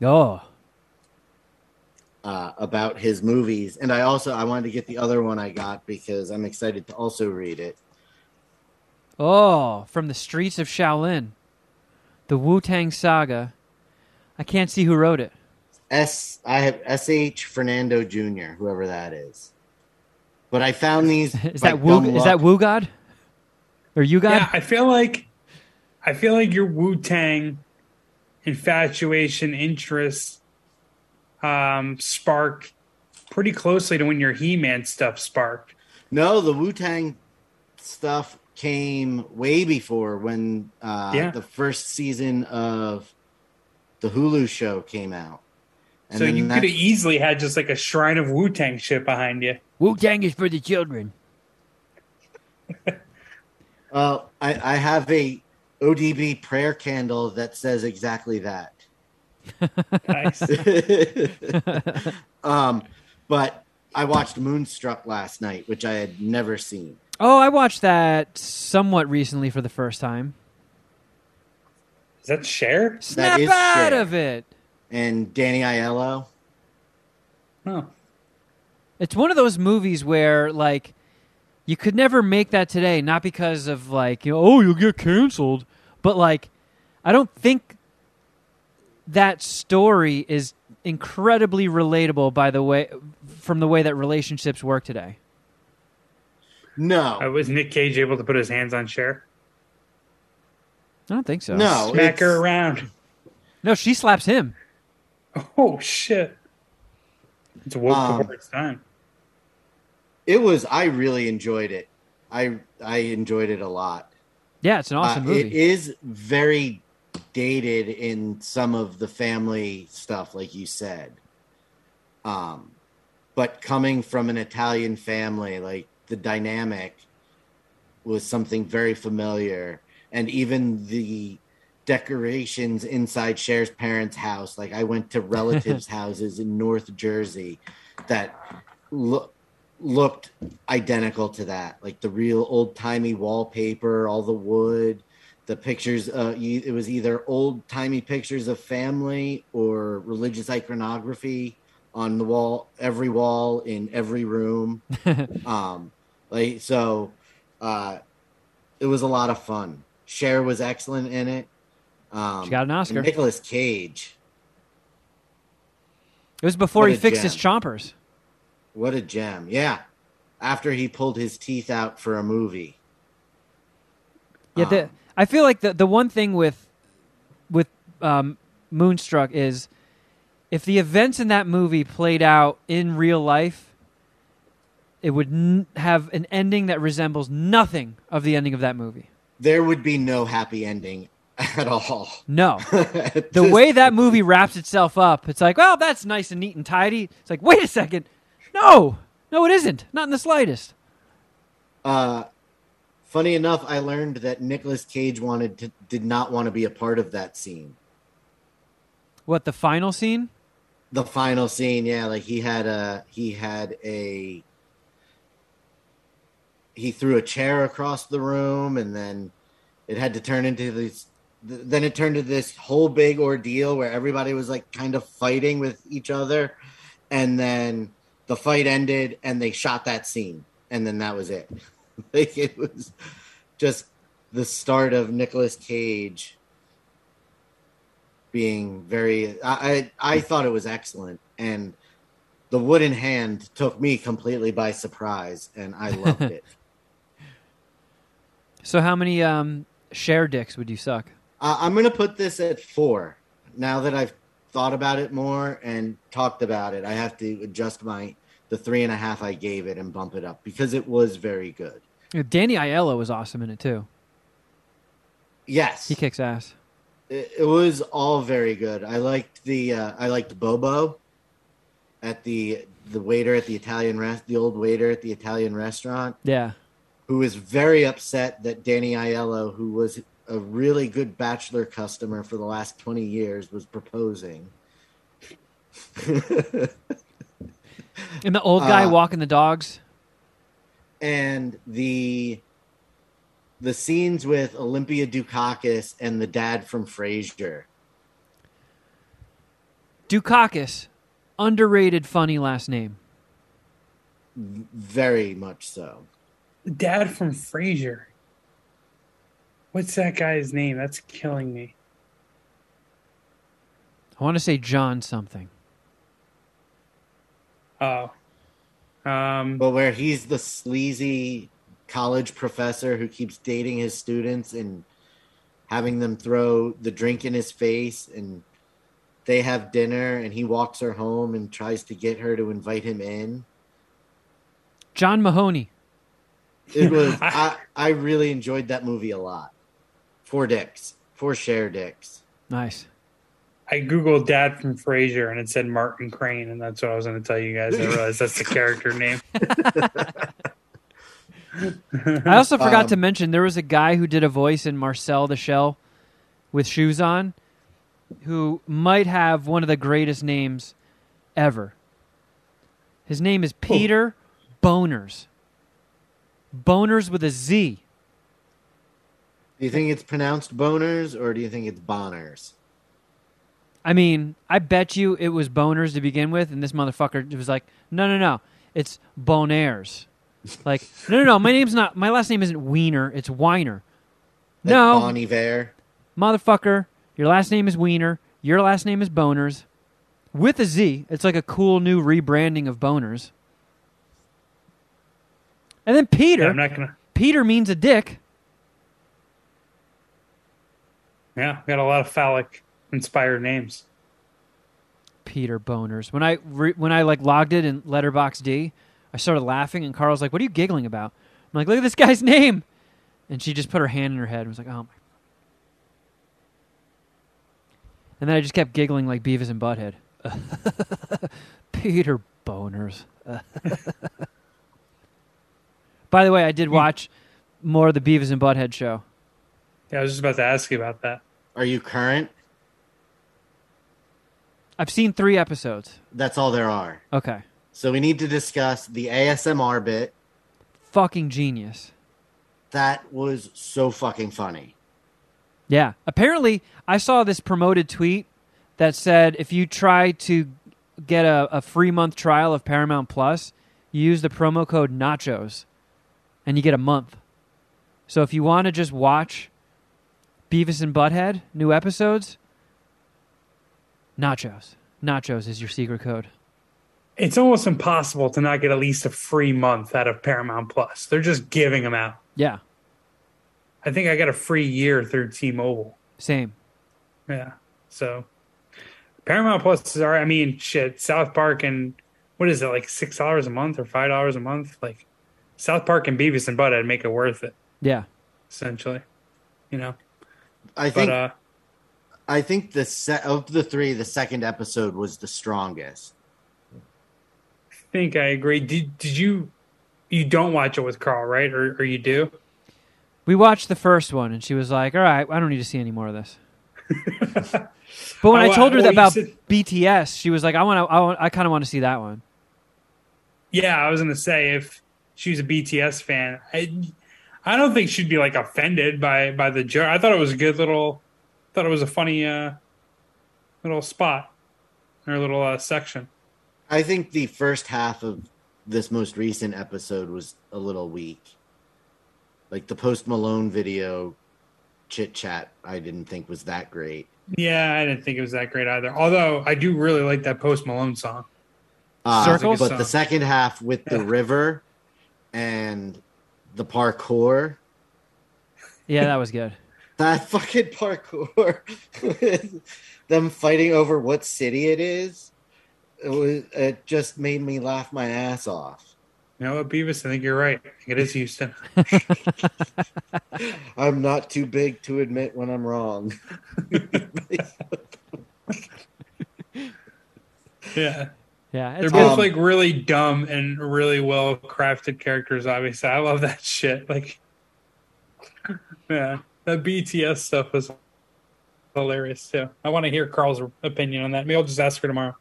Oh, uh, about his movies, and I also I wanted to get the other one I got because I'm excited to also read it. oh, from the streets of Shaolin, the Wu Tang Saga. I can't see who wrote it. S I have S H Fernando Jr. Whoever that is, but I found these. Is that Wu? Is that. Wu God? Or you God? Yeah, I feel like I feel like your Wu Tang infatuation interests um, spark pretty closely to when your He Man stuff sparked. No, the Wu Tang stuff came way before when uh, Yeah. the first season of the Hulu show came out. And so you that- could have easily had just like a shrine of Wu Tang shit behind you. Wu Tang is for the children. Well, I, I have a ODB prayer candle that says exactly that. Nice. um, but I watched Moonstruck last night, which I had never seen. Oh, I watched that somewhat recently for the first time. Is that Cher? Snap is out Cher. of it. And Danny Aiello. Oh. It's one of those movies where like you could never make that today, not because of like you know, oh you'll get canceled, but like I don't think that story is incredibly relatable by the way from the way that relationships work today. No, Uh, was Nick Cage able to put his hands on Cher? I don't think so. no, Smack her around. No, she slaps him. Oh shit! It's a woke Um, before its time. It was. I really enjoyed it. I I enjoyed it a lot. Yeah, it's an awesome Uh, movie. It is very dated in some of the family stuff, like you said. Um, but coming from an Italian family, like the dynamic was something very familiar, and even the decorations inside Cher's parents' house. Like I went to relatives' houses in North Jersey that look looked identical to that like the real old timey wallpaper all the wood the pictures uh it was either old timey pictures of family or religious iconography on the wall every wall in every room. Um like so uh it was a lot of fun. Cher was excellent in it. Um She got an Oscar. Nicolas Cage. It was before What he fixed his chompers. what a gem. Yeah. After he pulled his teeth out for a movie. Yeah, the, Um, I feel like the the one thing with with um, Moonstruck is if the events in that movie played out in real life, it would n- have an ending that resembles nothing of the ending of that movie. there would be no happy ending at all. No, the the way that movie wraps itself up, it's like, well, that's nice and neat and tidy. It's like, wait a second, no, no, it isn't, not in the slightest. uh, funny enough, I learned that Nicolas Cage wanted to did not want to be a part of that scene. What the final scene? The final scene, yeah, like he had a he had a he threw a chair across the room, and then it had to turn into this. Then it turned into this whole big ordeal where everybody was like kind of fighting with each other, and then the fight ended, and they shot that scene, and then that was it. like it was just the start of Nicolas Cage being very. I I, I thought it was excellent, and the wooden hand took me completely by surprise, and I loved it. So how many um, Cher dicks would you suck? Uh, I'm gonna put this at four. Now that I've thought about it more and talked about it, I have to adjust my the three and a half I gave it and bump it up because it was very good. Danny Aiello was awesome in it too. Yes, He kicks ass. it, it was all very good. I liked the uh, I liked Bobo at the the waiter at the Italian rest the old waiter at the Italian restaurant Yeah. who was very upset that Danny Aiello, who was a really good bachelor customer for the last 20 years, was proposing. And the old guy Uh, walking the dogs. And the the scenes with Olympia Dukakis and the dad from Frasier. Dukakis, underrated, funny last name. Very much so. Dad from Frasier. What's that guy's name? That's killing me. I want to say John something. Oh. Um, But where he's the sleazy college professor who keeps dating his students and having them throw the drink in his face and they have dinner and he walks her home and tries to get her to invite him in. John Mahoney. It was I, I really enjoyed that movie a lot. Four dicks. Four Cher dicks. Nice. I googled Dad from Frasier and it said Martin Crane, and that's what I was going to tell you guys. I realized that's the character name. I also forgot Um, to mention there was a guy who did a voice in Marcel the Shell with shoes on who might have one of the greatest names ever. His name is Peter Bonerz. Boners with a Z. Do you think it's pronounced boners or do you think it's boners? I mean, I bet you it was boners to begin with, and this motherfucker was like, no, no, no, it's bonairs. Like, no, no, no, my name's not, my last name isn't Wiener, it's Weiner. Like no, Bon Iver. motherfucker, your last name is Wiener, your last name is Boners, with a Z. It's like a cool new rebranding of Boners. And then Peter, Yeah, I'm not going to. Peter means a dick. Yeah, got a lot of phallic inspired names. Peter Bonerz. When I re- when I like logged it in Letterboxd, I started laughing, and Carl's like, "What are you giggling about?" I'm like, "Look at this guy's name," and she just put her hand in her head and was like, "Oh my." And then I just kept giggling like Beavis and Butthead. Peter Bonerz. By the way, I did watch more of the Beavis and Butthead show. Yeah, I was just about to ask you about that. Are you current? I've seen three episodes. That's all there are. Okay. So we need to discuss the ASMR bit. Fucking genius. That was so fucking funny. Yeah. Apparently, I saw this promoted tweet that said if you try to get a, a free month trial of Paramount Plus, you use the promo code Nachos and you get a month. So if you want to just watch Beavis and Butthead, new episodes, Nachos. Nachos is your secret code. It's almost impossible to not get at least a free month out of Paramount Plus. They're just giving them out. Yeah. I think I got a free year through T-Mobile. Same. Yeah. So Paramount Plus is all right. I mean, shit, South Park and what is it, like six dollars a month or five dollars a month? Like South Park and Beavis and Butthead make it worth it, Yeah. essentially. You know? I But think uh I think the set of the three, the second episode was the strongest. I think I agree. Did did you you don't watch it with Carl, right? Or or you do? We watched the first one, and she was like, "All right, I don't need to see any more of this." but when I Oh, told her well, that you about said- BTS, she was like, "I want to. I, want, I kind of want to see that one." Yeah, I was gonna say if she was a BTS fan, I I don't think she'd be like offended by by the joke. I thought it was a good little, thought it was a funny uh little spot or little uh, section. I think the first half of this most recent episode was a little weak. Like the post Malone video chit chat, I didn't think was that great. Yeah, I didn't think it was that great either. Although I do really like that Post Malone song. Uh, Circles? But the second half with the river and the parkour, Yeah, that was good. That fucking parkour, them fighting over what city it is, it was it just made me laugh my ass off. You know what, Beavis? I think you're right. I think it is Houston. I'm not too big to admit when I'm wrong. Yeah, Yeah, they're both good. like really dumb and really well crafted characters. Obviously, I love that shit. Like, yeah, that BTS stuff was hilarious too. I want to hear Carl's opinion on that. Maybe I'll just ask her tomorrow.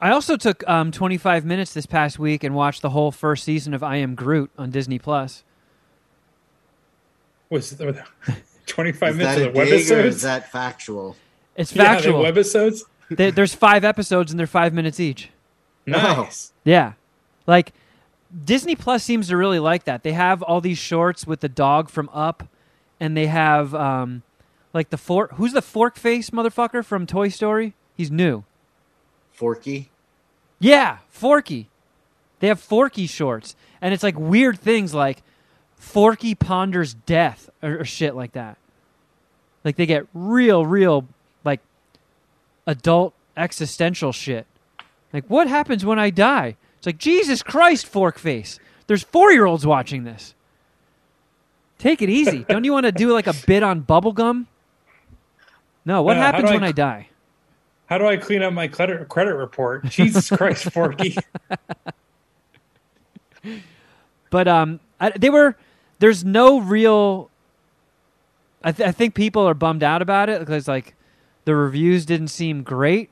I also took um, 25 minutes this past week and watched the whole first season of I Am Groot on Disney Plus. Was it 25 minutes that of a the dig is webisodes? that factual? It's Yeah, the factual. webisodes? There- there's five episodes and they're five minutes each. Nice. Yeah. Like Disney Plus seems to really like that. They have all these shorts with the dog from Up and they have um like the fork who's the fork face motherfucker from Toy Story? He's new. Forky. Yeah, Forky. They have Forky shorts and it's like weird things like Forky ponders death or, or shit like that. Like they get real real like adult existential shit. Like, what happens when I die? It's like, Jesus Christ, fork face. There's four year olds watching this. Take it easy. Don't you want to do like a bit on bubblegum? No, what Uh, happens I when I die? How do I clean up my credit credit report? Jesus Christ, Forky. But um, I, they were. There's no real. I, th- I think people are bummed out about it because like the reviews didn't seem great,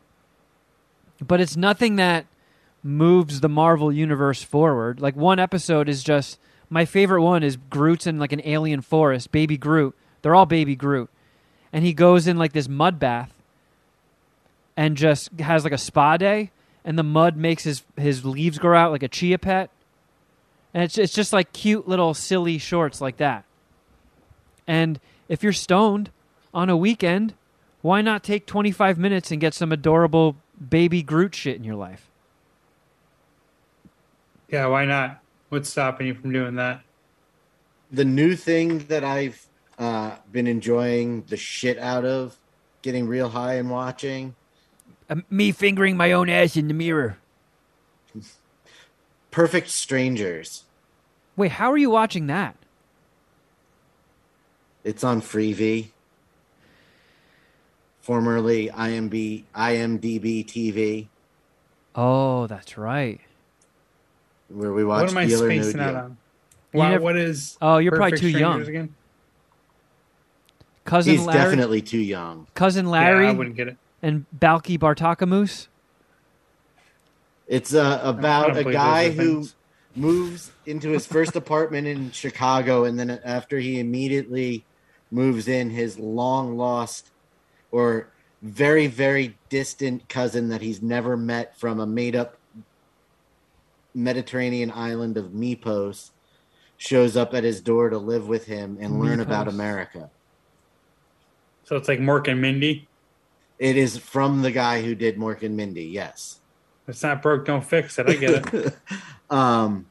but it's nothing that moves the Marvel universe forward. Like one episode is just my favorite one is Groot's in like an alien forest, baby Groot. They're all baby Groot, and he goes in like this mud bath and just has like a spa day, and the mud makes his his leaves grow out like a chia pet. And it's it's just like cute little silly shorts like that. And if you're stoned on a weekend, why not take 25 minutes and get some adorable baby Groot shit in your life? yeah, why not? What's stopping you from doing that? The new thing that I've uh, been enjoying the shit out of, getting real high and watching. Um, me fingering my own ass in the mirror. Perfect Strangers. Wait, how are you watching that? It's on Freevee. Formerly IMB, IMDb TV, Oh, that's right. Where we watch what am I Deal or No spacing out on? Why, never- what is? Oh, you're probably too young. Strangers Again? Cousin He's Larry, definitely too young. cousin Larry. Yeah, Larry, I wouldn't get it. and Balki Bartokomous. It's uh, about a guy who things. moves into his first apartment in Chicago, and then after he immediately moves in, his long lost or very, very distant cousin that he's never met from a made up Mediterranean island of Mypos shows up at his door to live with him and learn about America. So it's like Mork and Mindy. It is from the guy who did Mork and Mindy, yes. It's not broke, don't fix it. I get it. um,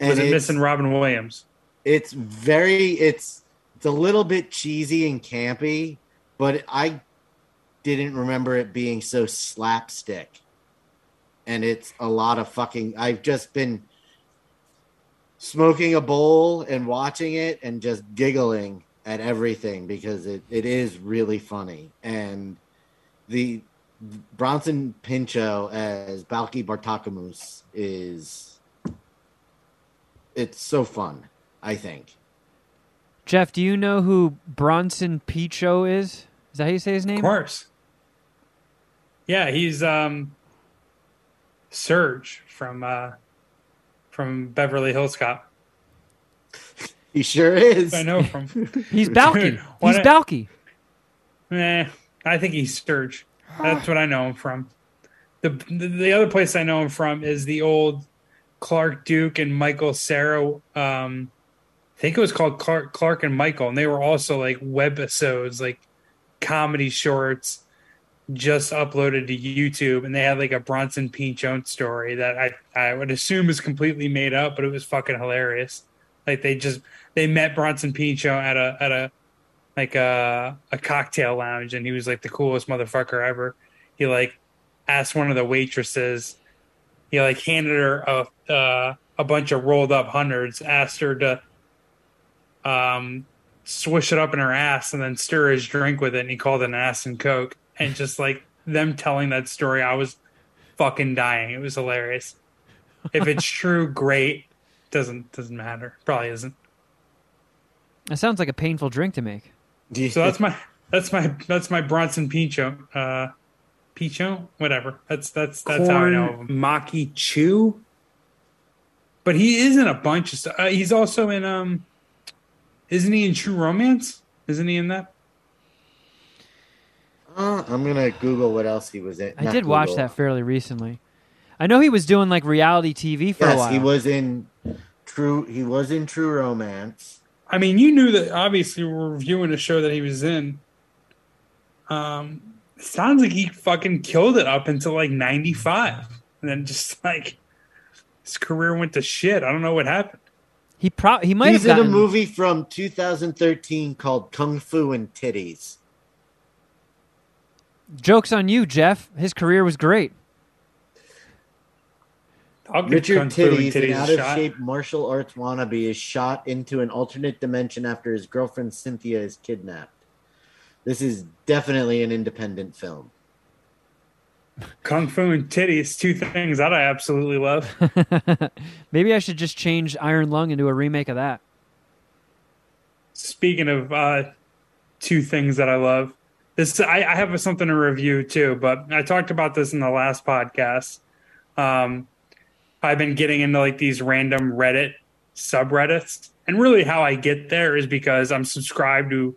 Was it missing Robin Williams? it's very it's it's a little bit cheesy and campy but i didn't remember it being so slapstick and it's a lot of fucking i've just been smoking a bowl and watching it and just giggling at everything because it, it is really funny and the bronson pinchot as balki bartokomous is it's so fun I think. Jeff, do you know who Bronson Pinchot is? Is that how you say his name? Of course. Yeah, he's um Serge from uh from Beverly Hills Cop. He sure is. I know from He's Balki. He's not- Balki. Eh, I think he's Sturge. That's what I know him from. The, the the other place I know him from is the old Clark Duke and Michael Cera. Um, I think it was called Clark Clark and Michael, and they were also like webisodes, like comedy shorts, just uploaded to YouTube, and they had like a Bronson P. Jones story that I I would assume is completely made up, but it was fucking hilarious. Like they just they met Bronson Pinchot at a at a like a a cocktail lounge and he was like the coolest motherfucker ever. He like asked one of the waitresses, he like handed her a uh, a bunch of rolled up hundreds, asked her to um swish it up in her ass and then stir his drink with it and he called it an ass and coke. And just like them telling that story, I was fucking dying. It was hilarious. If it's true, great. Doesn't doesn't matter. Probably isn't. That sounds like a painful drink to make. So that's my that's my that's my Bronson Pinchot uh, Pichon, whatever. That's that's that's how I know of him. Maki Chu. But he is in a bunch of stuff. Uh, he's also in um, isn't he in True Romance? Isn't he in that? Uh, I'm gonna Google what else he was in. I Not did watch that fairly recently. I know he was doing like reality TV for a while. he was in True. He was in True Romance. I mean, you knew that. Obviously, we're reviewing a show that he was in. Um, sounds like he fucking killed it up until like '95, and then just like his career went to shit. I don't know what happened. He pro he might He's have in a movie from 2013 called Kung Fu and Titties. Jokes on you, Jeff. His career was great. I'll Richard Kung Fu and Titties, an out of shot. shape martial arts wannabe, is shot into an alternate dimension after his girlfriend Cynthia is kidnapped. This is definitely an independent film. Kung Fu and Titties, two things that I absolutely love. Maybe I should just change Iron Lung into a remake of that. Speaking of uh, two things that I love, this I, I have something to review too, but I talked about this in the last podcast. Um, I've been getting into like these random Reddit subreddits, and really how I get there is because I'm subscribed to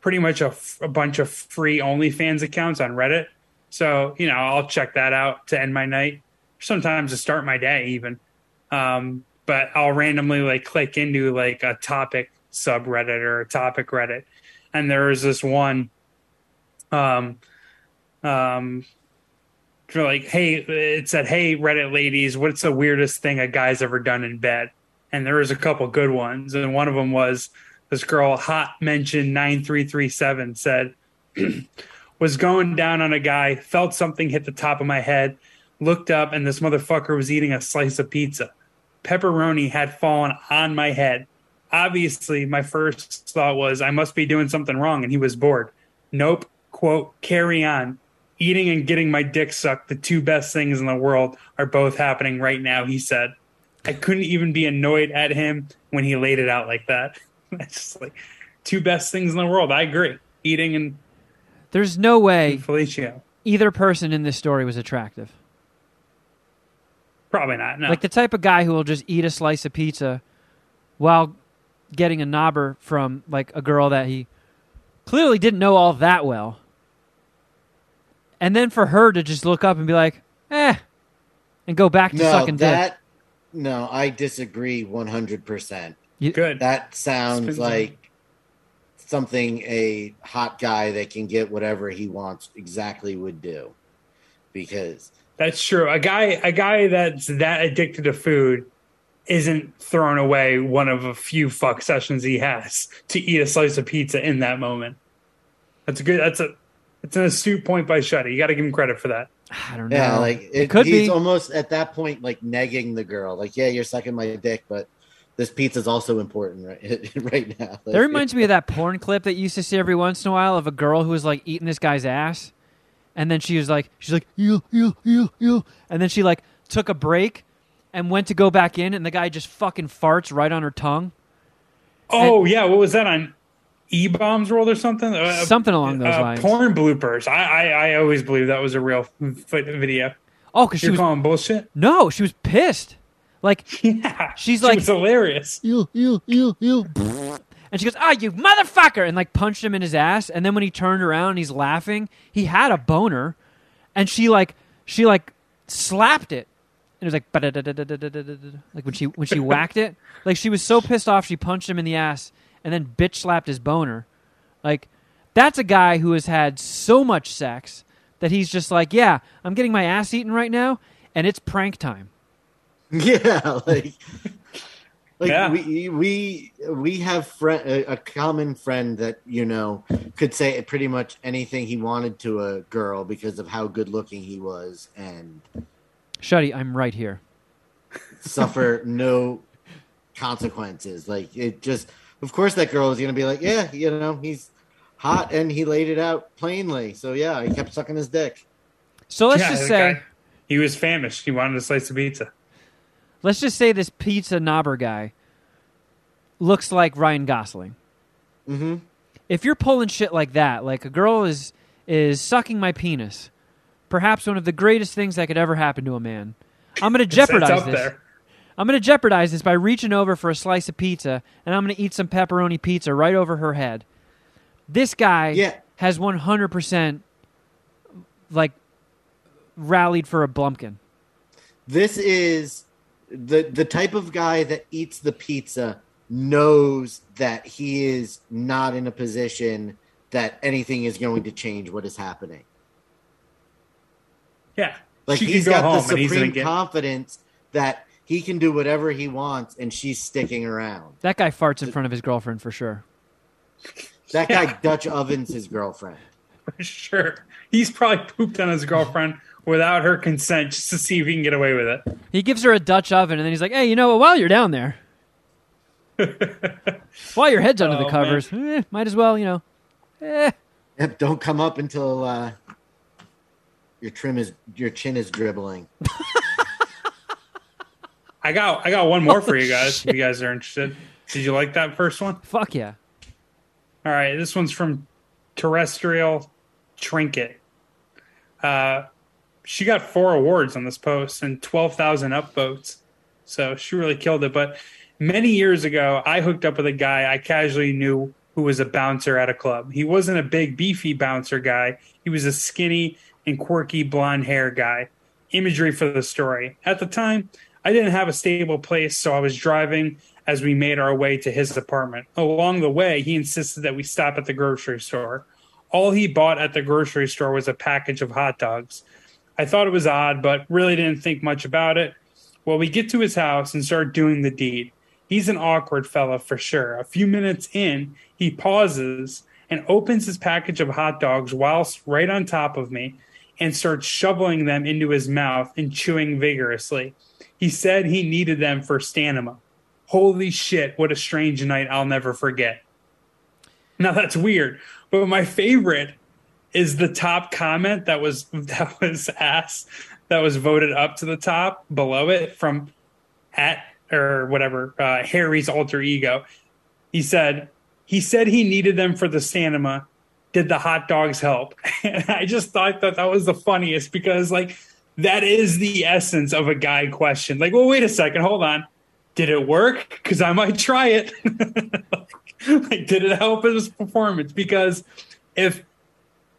pretty much a, bunch of free OnlyFans accounts on Reddit. So you know I'll check that out to end my night, sometimes to start my day even. Um, but I'll randomly like click into like a topic subreddit or a topic Reddit, and there was this one. Um, um, like, hey, it said, hey, Reddit ladies, what's the weirdest thing a guy's ever done in bed? And there was a couple good ones, and one of them was this girl, hot mention nine three three seven, said, was going down on a guy, felt something hit the top of my head, looked up, and this motherfucker was eating a slice of pizza. Pepperoni had fallen on my head. Obviously, my first thought was I must be doing something wrong, and he was bored. Nope. Quote, carry on. Eating and getting my dick sucked, the two best things in the world, are both happening right now, he said. I couldn't even be annoyed at him when he laid it out like that. It's just like two best things in the world. I agree. Eating and There's no way fellatio. either person in this story was attractive. Probably not. No. Like the type of guy who will just eat a slice of pizza while getting a knobber from like a girl that he clearly didn't know all that well. And then for her to just look up and be like, eh, and go back to No, sucking dick. that no, I disagree 100%. Good. That sounds Spins like something a hot guy that can get whatever he wants exactly would do. Because That's true. A guy, a guy that's that addicted to food, isn't throwing away one of a few fuck sessions he has to eat a slice of pizza in that moment. That's a good. That's a. It's an astute point by Shuddy. You got to give him credit for that. I don't know. yeah, like it, could he's be. almost at that point like negging the girl. Like, yeah, you're sucking my dick, but this pizza is also important right right now. That reminds me of that porn clip that you used to see every once in a while of a girl who was like eating this guy's ass, and then she was like, she's like, ew, ew, ew, ew, and then she like took a break and went to go back in, and the guy just fucking farts right on her tongue, Oh yeah, what was that on? E bombs rolled or something, uh, something along uh, those uh, lines. Porn bloopers. I, I, I always believe that was a real video. Oh, because she was calling bullshit. No, she was pissed. Like, yeah, she's she like was hilarious. You you you you. And she goes, "Ah, oh, you motherfucker!" and like punched him in his ass. And then when he turned around and he's laughing, he had a boner, and she like she like slapped it and it was like like when she when she whacked it like she was so pissed off she punched him in the ass and then bitch slapped his boner. Like that's a guy who has had so much sex that he's just like, "Yeah, I'm getting my ass eaten right now, and it's prank time." Yeah, like like Yeah. we we we have friend a, a common friend that you know could say pretty much anything he wanted to a girl because of how good looking he was and Shuddy, I'm right here. suffer no consequences. Like it just, of course, that girl is gonna be like, yeah, you know, he's hot and he laid it out plainly. So yeah, he kept sucking his dick. So let's Yeah, just say. guy, he was famished. He wanted a slice of pizza. let's just say this pizza knobber guy looks like Ryan Gosling. Mm-hmm. If you're pulling shit like that, like a girl is is sucking my penis perhaps one of the greatest things that could ever happen to a man. I'm going to It's- jeopardize it's up this. there. I'm going to jeopardize this by reaching over for a slice of pizza and I'm going to eat some pepperoni pizza right over her head. This guy Yeah. has 100% like rallied for a Blumpkin. This is the the type of guy that eats the pizza knows that he is not in a position that anything is going to change what is happening. Yeah. Like she he's can go got the home and supreme get confidence that he can do whatever he wants and she's sticking around. That guy farts in front of his girlfriend for sure. That Yeah. guy Dutch ovens his girlfriend. for sure. He's probably pooped on his girlfriend without her consent just to see if he can get away with it. He gives her a Dutch oven, and then he's like, "Hey, you know what? While you're down there, while your head's under Oh, the covers, eh, might as well, you know." Eh. Yep, don't come up until uh, your trim is your chin is dribbling. I got I got one more for you guys if you guys are interested. Did you like that first one? Fuck yeah! All right, this one's from Terrestrial Trinket. Uh, she got four awards on this post and 12,000 upvotes. So she really killed it. But many years ago, I hooked up with a guy I casually knew who was a bouncer at a club. He wasn't a big, beefy bouncer guy, he was a skinny and quirky blonde hair guy. Imagery for the story. At the time, I didn't have a stable place, so I was driving as we made our way to his apartment. Along the way, he insisted that we stop at the grocery store. All he bought at the grocery store was a package of hot dogs. I thought it was odd, but really didn't think much about it. Well, we get to his house and start doing the deed. He's an awkward fella for sure. A few minutes in, he pauses and opens his package of hot dogs whilst right on top of me and starts shoveling them into his mouth and chewing vigorously. He said he needed them for stamina. Holy shit, what a strange night I'll never forget. Now that's weird, but my favorite is the top comment that was that was asked that was voted up to the top below it from at or whatever uh, Harry's alter ego. He said he said he needed them for the stamina. Did the hot dogs help? And I just thought that that was the funniest because like that is the essence of a guy question. Like, well, wait a second, hold on. Did it work? Because I might try it. like, did it help his performance? Because if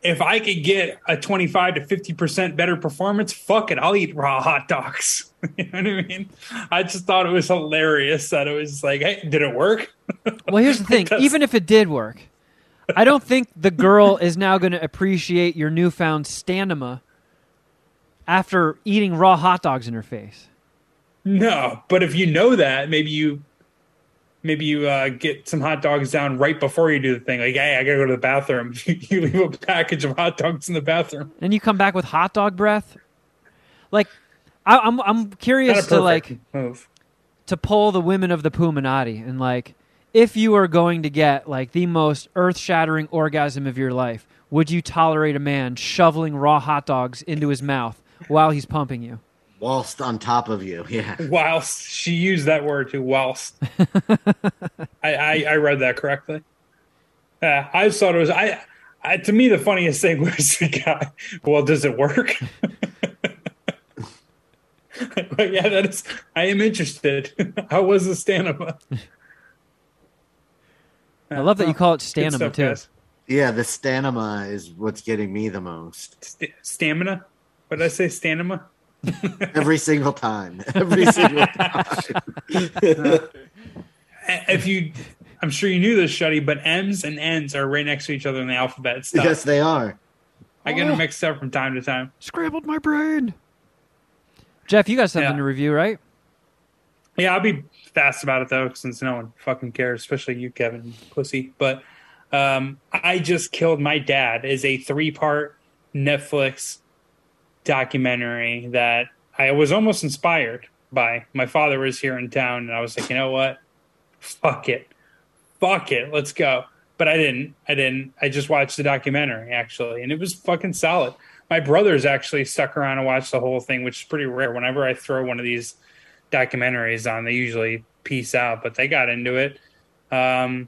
if I could get a 25 to 50% better performance, fuck it, I'll eat raw hot dogs. you know what I mean? I just thought it was hilarious that it was like, hey, did it work? Well, here's the thing: even if it did work, I don't think the girl is now going to appreciate your newfound stamina after eating raw hot dogs in her face. No, but if you know that, maybe you maybe you uh, get some hot dogs down right before you do the thing. Like, hey, I gotta go to the bathroom. you leave a package of hot dogs in the bathroom. and you come back with hot dog breath. Like, I, I'm I'm curious to like move. to pull the women of the Puminati and like if you are going to get like the most earth-shattering orgasm of your life, would you tolerate a man shoveling raw hot dogs into his mouth while he's pumping you? Whilst on top of you, yeah. Whilst she used that word too, whilst. I, I I read that correctly. Yeah, I thought it was I. I, to me, the funniest thing was the guy. Well, does it work? but yeah, that is. I am interested. How was the stamina? I love that you call it Good stamina stuff, too. guys. Yeah, the stamina is what's getting me the most. St- stamina. What did I say? Stamina. Every single time. Every single time. If you, I'm sure you knew this, Shuddy, but M's and N's are right next to each other in the alphabet. Stuff. yes, they are. I get them mixed up from time to time. Scrambled my brain. Jeff, you got something Yeah. to review, right? Yeah, I'll be fast about it though, since no one fucking cares, especially you, Kevin, pussy. But um, I just killed my dad is a three-part Netflix documentary that I was almost inspired by. My father was here in town, and I was like, you know what? Fuck it, fuck it, let's go. But I didn't. I didn't. I just watched the documentary actually, and it was fucking solid. My brothers actually stuck around and watched the whole thing, which is pretty rare. Whenever I throw one of these documentaries on, they usually piece out, but they got into it. Um,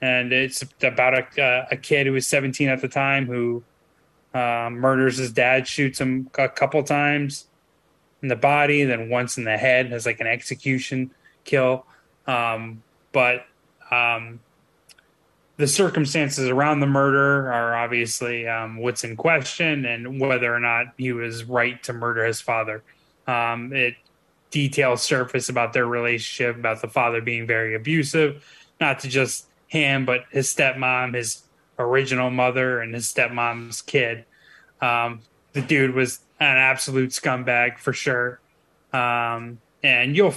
and it's about a, a kid who was 17 at the time who Uh, murders his dad, shoots him a couple times in the body, then once in the head as like an execution kill. Um, but um, the circumstances around the murder are obviously um, what's in question and whether or not he was right to murder his father. Um, it details surface about their relationship, about the father being very abusive, not to just him, but his stepmom, his original mother, and his stepmom's kid. Um, the dude was an absolute scumbag for sure. Um, and you'll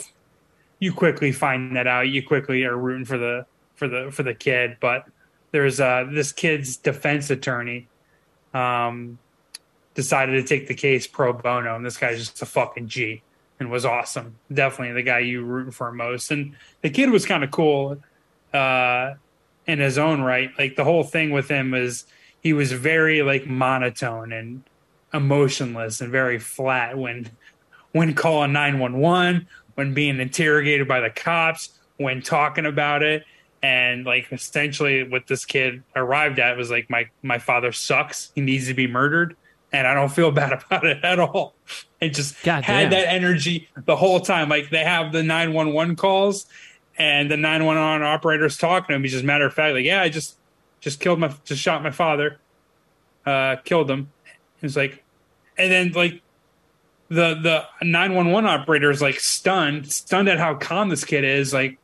you quickly find that out. You quickly are rooting for the for the for the kid, but there's uh this kid's defense attorney um decided to take the case pro bono and this guy's just a fucking G and was awesome. Definitely the guy you rooting for most. And the kid was kind of cool uh in his own right. Like the whole thing with him was he was very like monotone and emotionless and very flat when when calling 911 when being interrogated by the cops when talking about it and like essentially what this kid arrived at was like my my father sucks he needs to be murdered and i don't feel bad about it at all it just God had damn. that energy the whole time like they have the 911 calls and the 911 operators talking to him. He's just matter of fact like yeah i just just killed my just shot my father uh killed him. It's like and then like the the 911 operator is like stunned stunned at how calm this kid is like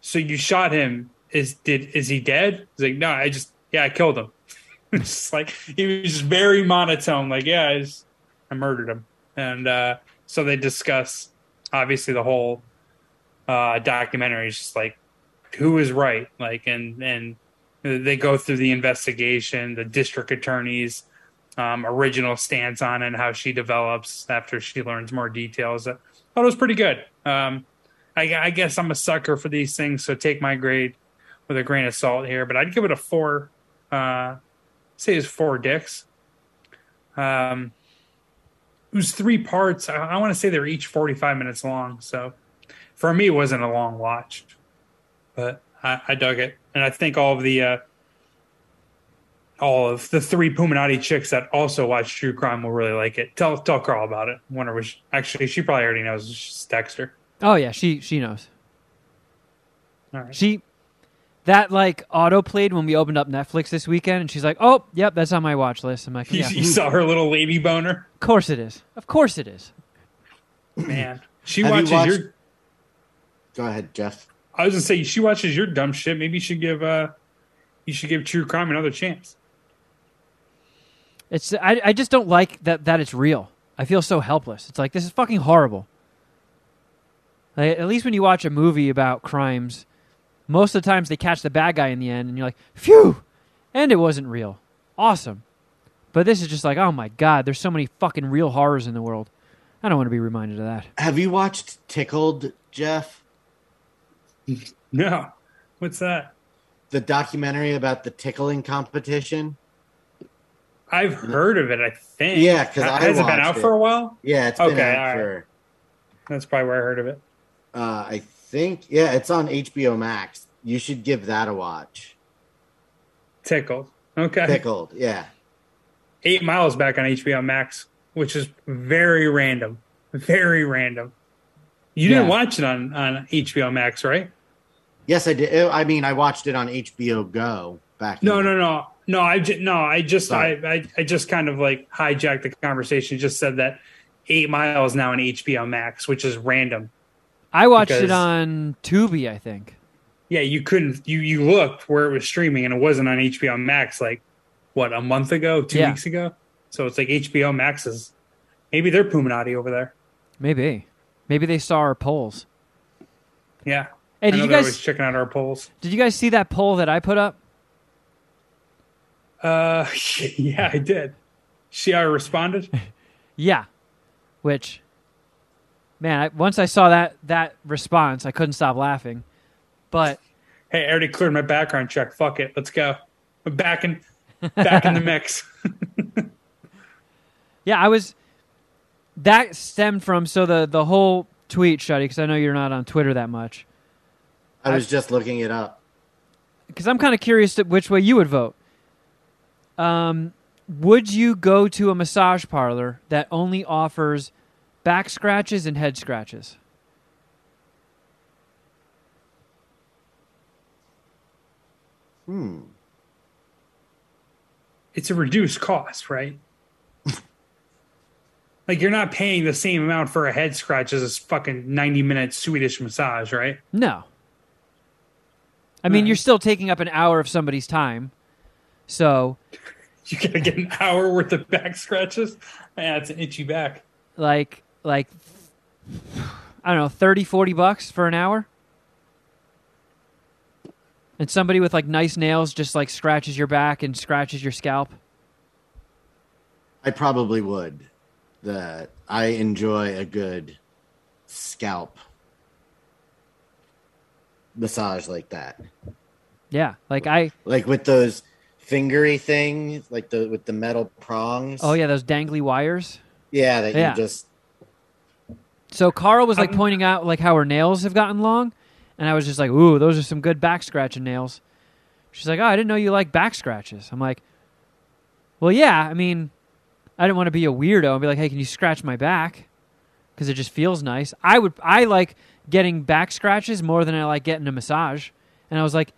so you shot him. Is did is he dead? He's like no i just yeah i killed him. It's like he was just very monotone like yeah i, just, I murdered him. And uh so they discuss obviously the whole uh documentary is just like who is right like and and they go through the investigation the district attorneys um, original stance on it and how she develops after she learns more details. I thought it was pretty good. Um, I, I guess I'm a sucker for these things, so take my grade with a grain of salt here. But I'd give it a four. Uh, say it's four dicks. Um, it was three parts. I, I want to say they're each 45 minutes long. So for me, it wasn't a long watch, but I, I dug it, and I think all of the uh, all of the three Puminati chicks that also watch True Crime will really like it. Tell tell Carl about it. Wonder which actually she probably already knows. She's Dexter. Oh yeah, she she knows. All right. She that like auto played when we opened up Netflix this weekend, and she's like, "Oh, yep, that's on my watch list." I'm like, You, "Yeah, you saw her little lady boner, of course it is. Of course it is." man. She Have you watches watched- your. Go ahead, Jeff. I was gonna say she watches your dumb shit. Maybe you should give uh, you should give True Crime another chance. It's I I just don't like that that it's real. I feel so helpless. It's like this is fucking horrible. Like, at least when you watch a movie about crimes, most of the times they catch the bad guy in the end, and you're like, "Phew!" And it wasn't real. Awesome. But this is just like, oh my god, there's so many fucking real horrors in the world. I don't want to be reminded of that. Have you watched Tickled, Jeff? No, what's that? The documentary about the tickling competition? I've heard of it. I think. Yeah, 'cause I has it been out it. for a while? Yeah, it's been Okay, out all right. for. That's probably where I heard of it. Uh, I think yeah, it's on HBO Max. You should give that a watch. Tickled. Okay. Tickled, yeah. Eight Mile's back on HBO Max, which is very random. Very random. You didn't watch it on, on HBO Max, right? Yes, I did. Oh, I mean, I watched it on HBO Go back. No, in- no, no, no. I just no. I just I, I I just kind of like hijacked the conversation. Just said that Eight Mile's now on HBO Max, which is random. I watched it Because- on Tubi, I think. Yeah, you couldn't. You you looked where it was streaming, and it wasn't on HBO Max. Like what a month ago, two Yeah. weeks ago. So it's like HBO Max is maybe they're Puminati over there. Maybe, maybe they saw our polls. Yeah. Hey, did you guys checking out our polls? did you guys see that poll that I put up? Uh, yeah, I did. See how I responded? Yeah, which, man, I, once I saw that that response, I couldn't stop laughing. But hey, I already cleared my background check. Fuck it, let's go. I'm back in, back in the mix. yeah, I was. That stemmed from so the the whole tweet, Shuddy, because I know you're not on Twitter that much. I was just looking it up. Because I'm kind of curious to which way you would vote. Um, would you go to a massage parlor that only offers back scratches and head scratches? Hmm. It's a reduced cost, right? Like you're not paying the same amount for a head scratch as a fucking 90 minute Swedish massage, right? No. I mean, Right. you're still taking up an hour of somebody's time. So, You gotta get an hour worth of back scratches. Yeah, it's an itchy back. like like I don't know, 30 40 bucks for an hour? And somebody with like nice nails just like scratches your back and scratches your scalp. I probably would. That I enjoy a good scalp massage like that. Yeah, like I Like with those fingery things, like the with the metal prongs. Oh yeah, those dangly wires. Yeah, that Yeah. you just So Carl was like Um, pointing out like how her nails have gotten long, and I was just like, "Ooh, those are some good back scratching nails." She's like, "Oh, I didn't know you like back scratches." I'm like, "Well, yeah. I mean, I didn't want to be a weirdo and be like, hey, can you scratch my back? Because it just feels nice. I would. I like getting back scratches more than I like getting a massage." And I was like,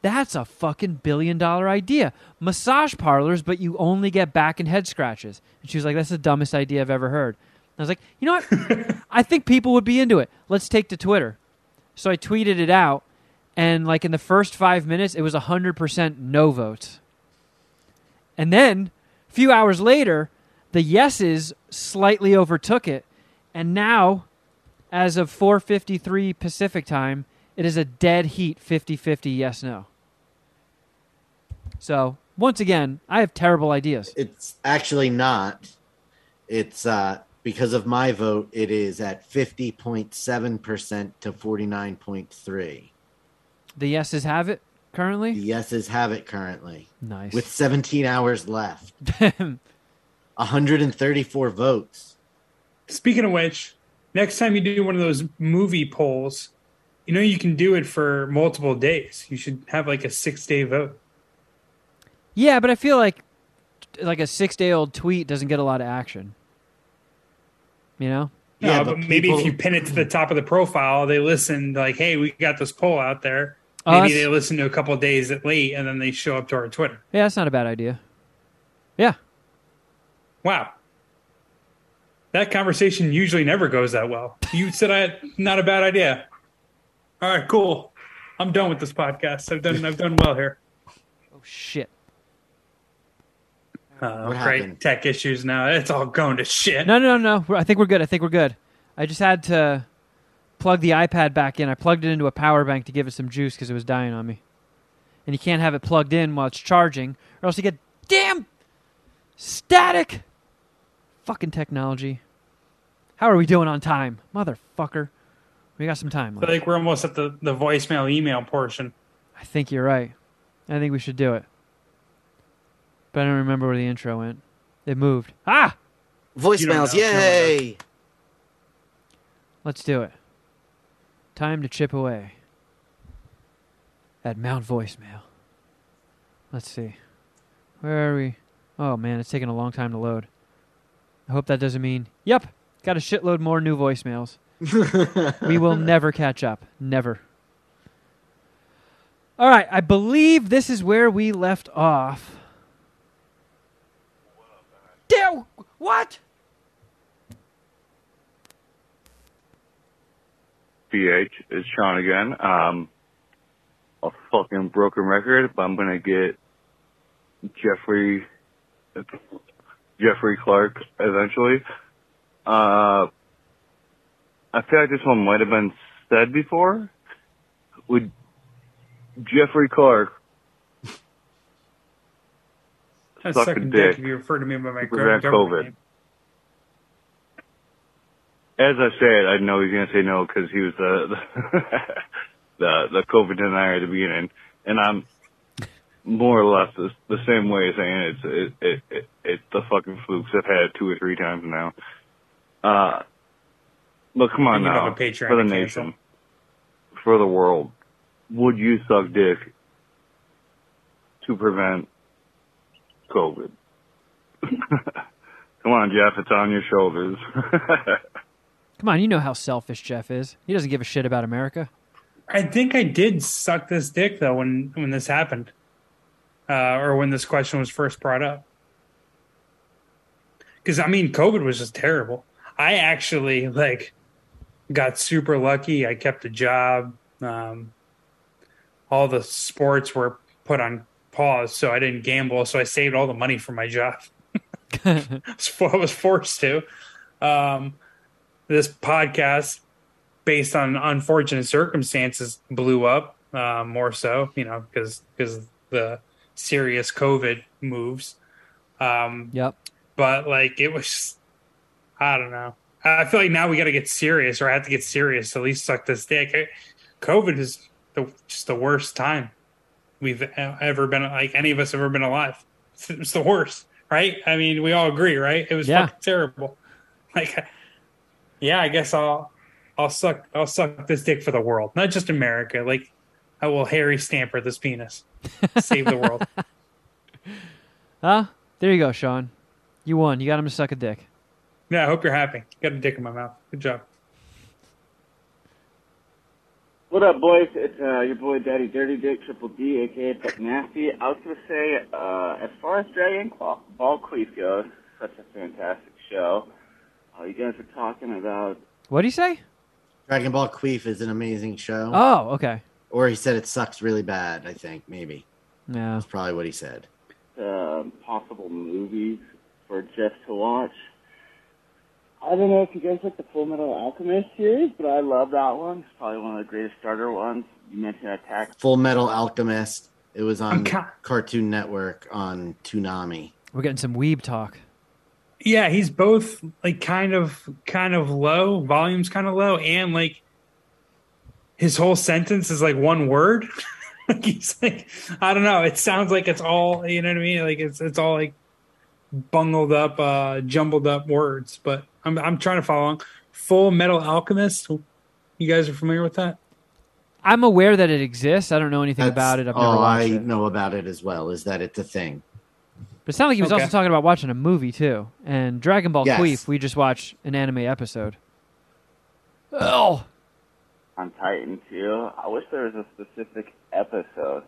"That's a fucking billion dollar idea. Massage parlors, but you only get back and head scratches." And she was like, "That's the dumbest idea I've ever heard." I was like, you know what? I think people would be into it. Let's take to Twitter. So I tweeted it out, and like in the first five minutes, it was 100% no votes. And then few hours later, the yeses slightly overtook it. And now, as of 4:53 Pacific time, it is a dead heat 50-50 yes no. So, once again, I have terrible ideas. It's actually not. It's uh because of my vote, it is at fifty point seven percent to forty nine point three. The yeses have it The currently. yeses have it currently Nice. with seventeen hours left. hundred and thirty four votes. Speaking of which, next time you do one of those movie polls, you know you can do it for multiple days. You should have like a six day vote. Yeah, but I feel like like a six day old tweet doesn't get a lot of action. You know? Yeah, No, but but, maybe if you pin it to the top of the profile, they listen like, "Hey, we got this poll out there." Maybe that's- they listen to a couple days at late, and then they show up to our Twitter. Yeah, that's not a bad idea. Yeah. Wow, that conversation usually never goes that well. You said I had not a bad idea. All right, cool. I'm done with this podcast. I've done. I've done well here. Oh shit. Uh, What great happened? tech issues now. It's all going to shit. No, no, no, no. I think we're good. I think we're good. I just had to plug the iPad back in. I plugged it into a power bank to give it some juice because it was dying on me. And you can't have it plugged in while it's charging, or else you get damn static. Fucking technology. How are we doing on time, motherfucker? We got some time. I Left. feel like we're almost at the, the voicemail email portion. I think you're right. I think we should do it. But I don't remember where the intro went. It moved. Ah! Voicemails, know. You don't yay! Let's do it. Time to chip away at Mount Voicemail. Let's see. Where are we? Oh man, it's taking a long time to load. I hope that doesn't mean, yep, got a shitload more new voicemails. we will never catch up. Never. All right, I believe this is where we left off. Damn, what? BH, it's Sean again. Um, a fucking broken record, but I'm gonna get Jeffrey, Jeffrey Clark eventually. Uh, I feel like this one might have been said before. Would Jeffrey Clark That's Suck a dick. dick if you refer to me by my To prevent government COVID. name. As I said, I know he's gonna say no because he was the the the COVID denier at the beginning, and I'm more or less the, the same way saying it's it, it, it it's the fucking flukes. I've had it two or three times now. Uh, but come on now, for the nation, for the world, would you suck dick to prevent COVID? Come on, Jeff, it's on your shoulders. Come on, you know how selfish Jeff is. He doesn't give a shit about America. I think I did suck this dick though when when this happened, uh, or when this question was first brought up. Because I mean, COVID was just terrible. I actually like got super lucky. I kept a job. Um, all the sports were put on pause, so I didn't gamble. So I saved all the money from my job. I was forced to. Um, this podcast, based on unfortunate circumstances, blew up uh, more so, you know, because because the serious COVID moves. Um, Yep. but like it was, I don't know. I feel like now we got to get serious, or I have to get serious to at least suck this dick. COVID is the, just the worst time we've ever been, like any of us have ever been alive. It's, it's the worst, right? I mean, we all agree, right? It was Yeah. fucking terrible. Like, yeah, I guess I'll, I'll suck, I'll suck this dick for the world, not just America. Like, I will Harry Stamper this penis, save the world. Huh? There you go, Sean. You won. You got him to suck a dick. Yeah, I hope you're happy. Got a dick in my mouth. Good job. What up, boys? It's uh, your boy Daddy Dirty Dick Triple D, aka Pet Nasty. I was gonna say, uh, as far as Dragon Ball, Ball Queef goes, such a fantastic show. Uh, you guys are talking about What do you say? Dragon Ball Queef is an amazing show. Oh, okay. Or he said it sucks really bad, I think, maybe. Yeah. That's probably what he said. um, possible movies for Jeff to watch. I don't know if you guys like the Full Metal Alchemist series, but I love that one. It's probably one of the greatest starter ones. You mentioned Attack Full Metal Alchemist. It was on I'm ca- Cartoon Network on Toonami. We're getting some weeb talk. Yeah, he's both like kind of kind of low, volume's kind of low, and like his whole sentence is like one word. like he's like I don't know. It sounds like it's all you know what I mean. Like it's it's all like bungled up, uh jumbled up words. But I'm I'm trying to follow along. Full Metal Alchemist. You guys are familiar with that? I'm aware that it exists. I don't know anything That's about it. I've never all I it. know about it as well is that it's a thing. But it sounded like he was Okay. also talking about watching a movie too. And Dragon Ball Yes. Queef, we just watched an anime episode. Oh, on Titan too. I wish there was a specific episode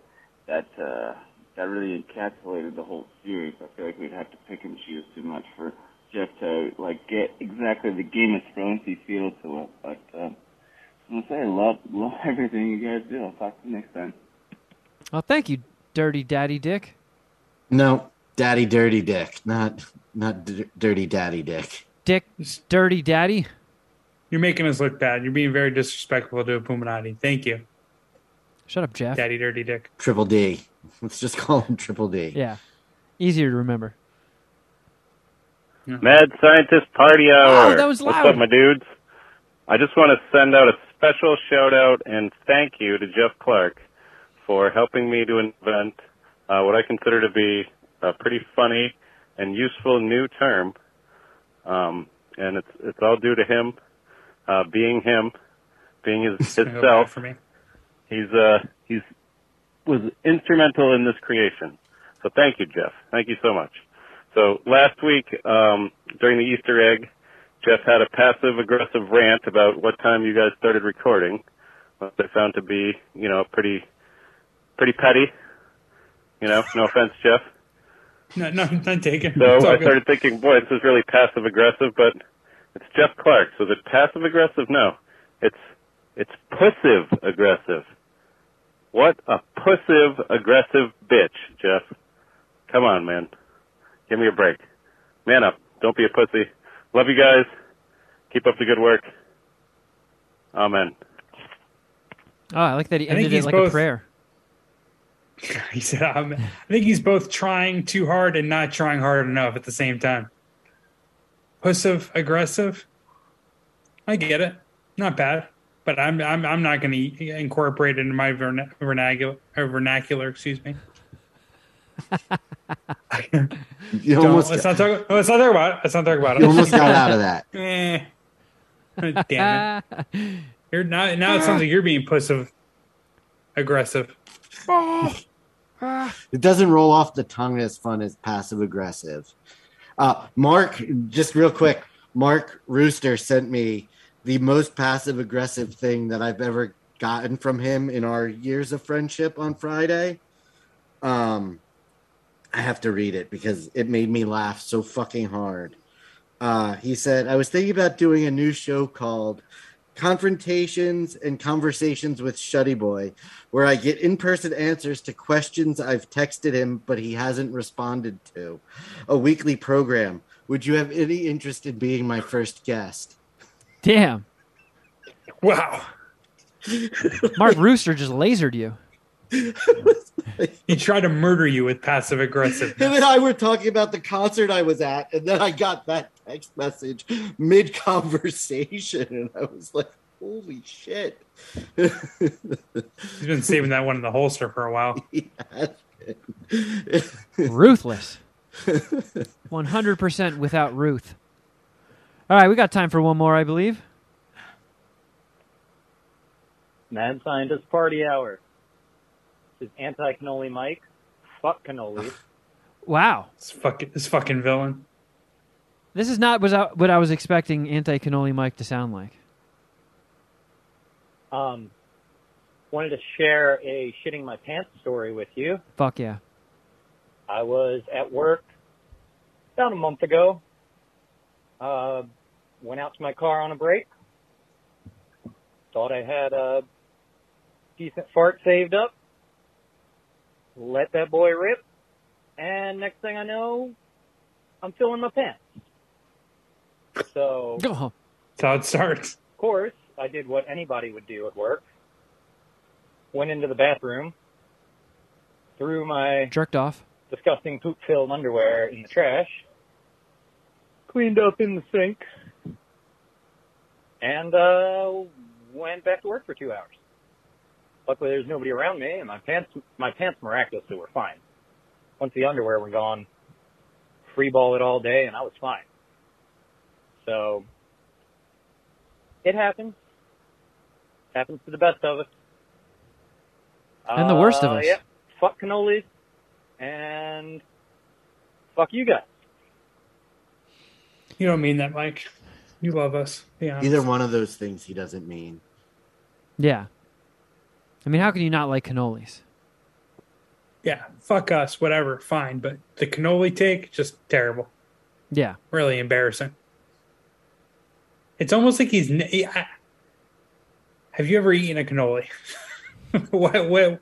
that uh, that really encapsulated the whole series. I feel like we'd have to pick and choose too much for Jeff to like get exactly the Game of Thrones feel to it. But uh, I'm gonna say I love love everything you guys do. I'll talk to you next time. well, thank you, Dirty Daddy Dick. No, Daddy Dirty Dick, not not d- Dirty Daddy Dick. Dick, Dirty Daddy. You're making us look bad. You're being very disrespectful to a Puminati. Thank you, Shut up, Jeff. Daddy Dirty Dick. Triple D. Let's just call him Triple D. Yeah, easier to remember. Mad Scientist Party Hour. Oh, that was What's loud. up, my dudes? I just want to send out a special shout out and thank you to Jeff Clark for helping me to invent uh, what I consider to be a pretty funny and useful new term. Um, and it's it's all due to him, uh, being him, being his himself. for me. He's uh he's was instrumental in this creation. So thank you, Jeff. Thank you so much. So last week, um, during the Easter egg, Jeff had a passive aggressive rant about what time you guys started recording. What I found to be, you know, pretty pretty petty. You know, no offense, Jeff. No, no, not taken. So It's all I good. started thinking, boy, this is really passive aggressive, but it's Jeff Clark. So is it passive aggressive? No. It's it's pussive aggressive. What a pussive aggressive bitch, Jeff. Come on, man. Give me a break. Man up. Don't be a pussy. Love you guys. Keep up the good work. Amen. Oh, I like that he ended it he's like a prayer. He said, um, I think he's both trying too hard and not trying hard enough at the same time. Pussive, aggressive. I get it. Not bad. But I'm I'm I'm not going to incorporate it into my verna- vernacular, uh, vernacular. Excuse me. You Don't- almost, let's not talk. Let's not talk about it. Let's not talk about it. you almost got out of that. Eh. Damn it! You're now. Now it sounds like you're being pussive, aggressive. It doesn't roll off the tongue as fun as passive aggressive. Uh, Mark, just real quick, Mark Rooster sent me the most passive aggressive thing that I've ever gotten from him in our years of friendship on Friday. Um, I have to read it because it made me laugh so fucking hard. Uh, he said, I was thinking about doing a new show called Confrontations and Conversations with Shuddy Boy, where I get in person answers to questions I've texted him but he hasn't responded to. A weekly program. Would you have any interest in being my first guest? Damn. Wow. Mark Rooster just lasered you. He tried to murder you with passive aggressive. Him and I were talking about the concert I was at, and then I got that text message mid conversation, and I was like, "Holy shit!" He's been saving that one in the holster for a while. He. Ruthless. 100% without Ruth. All right, we got time for one more, I believe. Mad Scientist Party Hour. This is anti cannoli Mike. Fuck cannoli. Wow. This fucking this fucking villain. This is not what I, what I was expecting anti cannoli Mike to sound like. Um, wanted to share a shitting my pants story with you. Fuck yeah. I was at work about a month ago. Uh, went out to my car on a break. Thought I had a decent fart saved up. Let that boy rip. And next thing I know, I'm filling my pants. So, Oh, That's how it starts. of course, I did what anybody would do at work. Went into the bathroom, threw my jerked off. disgusting poop filled underwear in the trash, cleaned up in the sink, and uh, went back to work for two hours. Luckily, there's nobody around me, and my pants my pants miraculously were fine. Once the underwear were gone, free ball it all day, and I was fine. So it happens. Happens to the best of us. And the worst of Uh, us. Yep. Fuck cannolis and fuck you guys. You don't mean that, Mike. You love us. Be. Either one of those things he doesn't mean. Yeah. I mean, how can you not like cannolis? Yeah, fuck us, whatever, fine. But the cannoli take, just terrible. Yeah. Really embarrassing. It's almost like he's. he- I- Have you ever eaten a cannoli? what what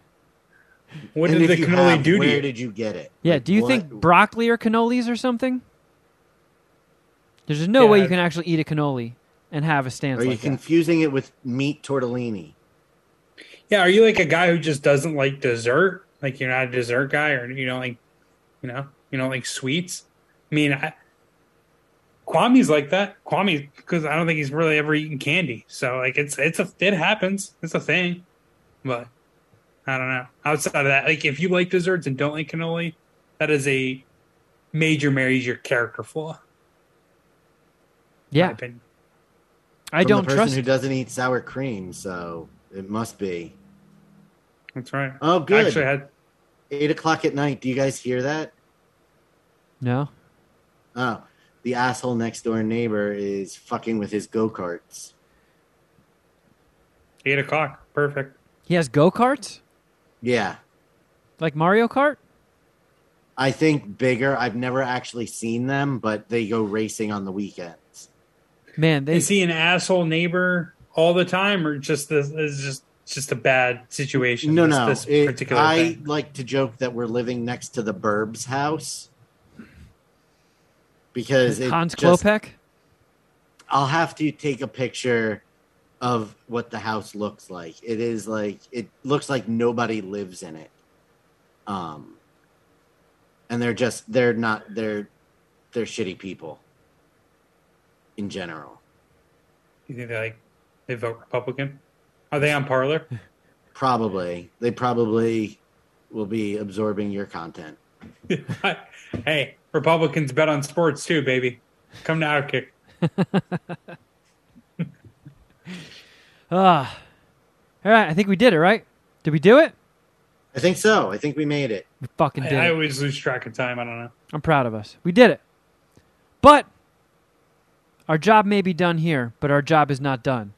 what And did the cannoli have, do to you? Where did you get it? Yeah. Like, Do you what- think broccoli or cannolis or something? There's just no way you can actually eat a cannoli and have a stance Are you like that. confusing it with meat tortellini? Yeah, are you like a guy who just doesn't like dessert? Like you're not a dessert guy, or you know, like you know, you know, like sweets. I mean, I, Kwame's like that. Kwame, because I don't think he's really ever eaten candy. So like, it's it's a it happens. It's a thing, but I don't know. Outside of that, like if you like desserts and don't like cannoli, that is a major marries your character flaw. Yeah. I From don't the person trust. who doesn't eat sour cream, so it must be. That's right. Oh, I good. actually had Eight o'clock at night. Do you guys hear that? No. Oh, the asshole next door neighbor is fucking with his go karts. eight o'clock. Perfect. He has go karts Yeah, like Mario Kart. I think bigger. I've never actually seen them, but they go racing on the weekends. Man, they Is he an asshole neighbor all the time, or just this is just just a bad situation? No, this, no. This It- particular I thing? like to joke that we're living next to the Burbs house because it Hans just- Klopek. I'll have to take a picture of what the house looks like. It is like it looks like nobody lives in it. Um and they're just they're not they're they're shitty people in general. You think they like they vote Republican? Are they on Parler? Probably. They probably will be absorbing your content. hey, Republicans bet on sports too, baby. Come to Outkick. Ah. All right, I think we did it, right? Did we do it? I think so. I think we made it. We fucking I, did I it. always lose track of time. I don't know. I'm proud of us. We did it. But our job may be done here, but our job is not done.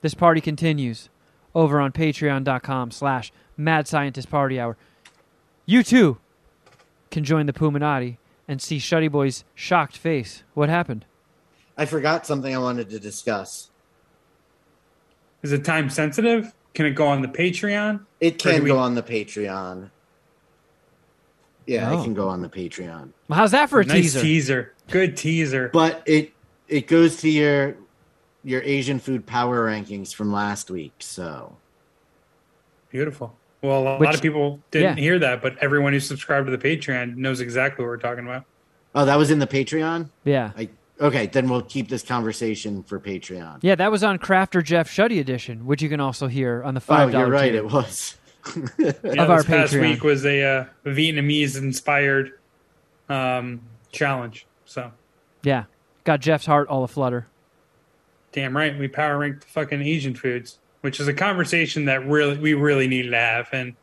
This party continues over on patreon.com slash mad scientist party hour. You too can join the Puminati and see Shuddy Boy's shocked face. What happened? I forgot something I wanted to discuss. Is it time sensitive? Can it go on the Patreon? It can we- go on the Patreon. Yeah, Oh. it can go on the Patreon. Well, how's that for a nice teaser? teaser. Good teaser. But it it goes to your your Asian food power rankings from last week. So Beautiful. Well, a Which- lot of people didn't yeah. hear that, but everyone who subscribed to the Patreon knows exactly what we're talking about. oh, that was in the Patreon. Yeah. I, okay, then we'll keep this conversation for Patreon. Yeah, that was on Crafter Jeff Shuddy edition, which you can also hear on the $5 Oh, you're right. tier. It was. Yeah, Of our this past Patreon. week was a uh, Vietnamese inspired um, challenge. So, Yeah. Got Jeff's heart all aflutter. damn right, we power ranked the fucking Asian foods, which is a conversation that really we really needed to have. And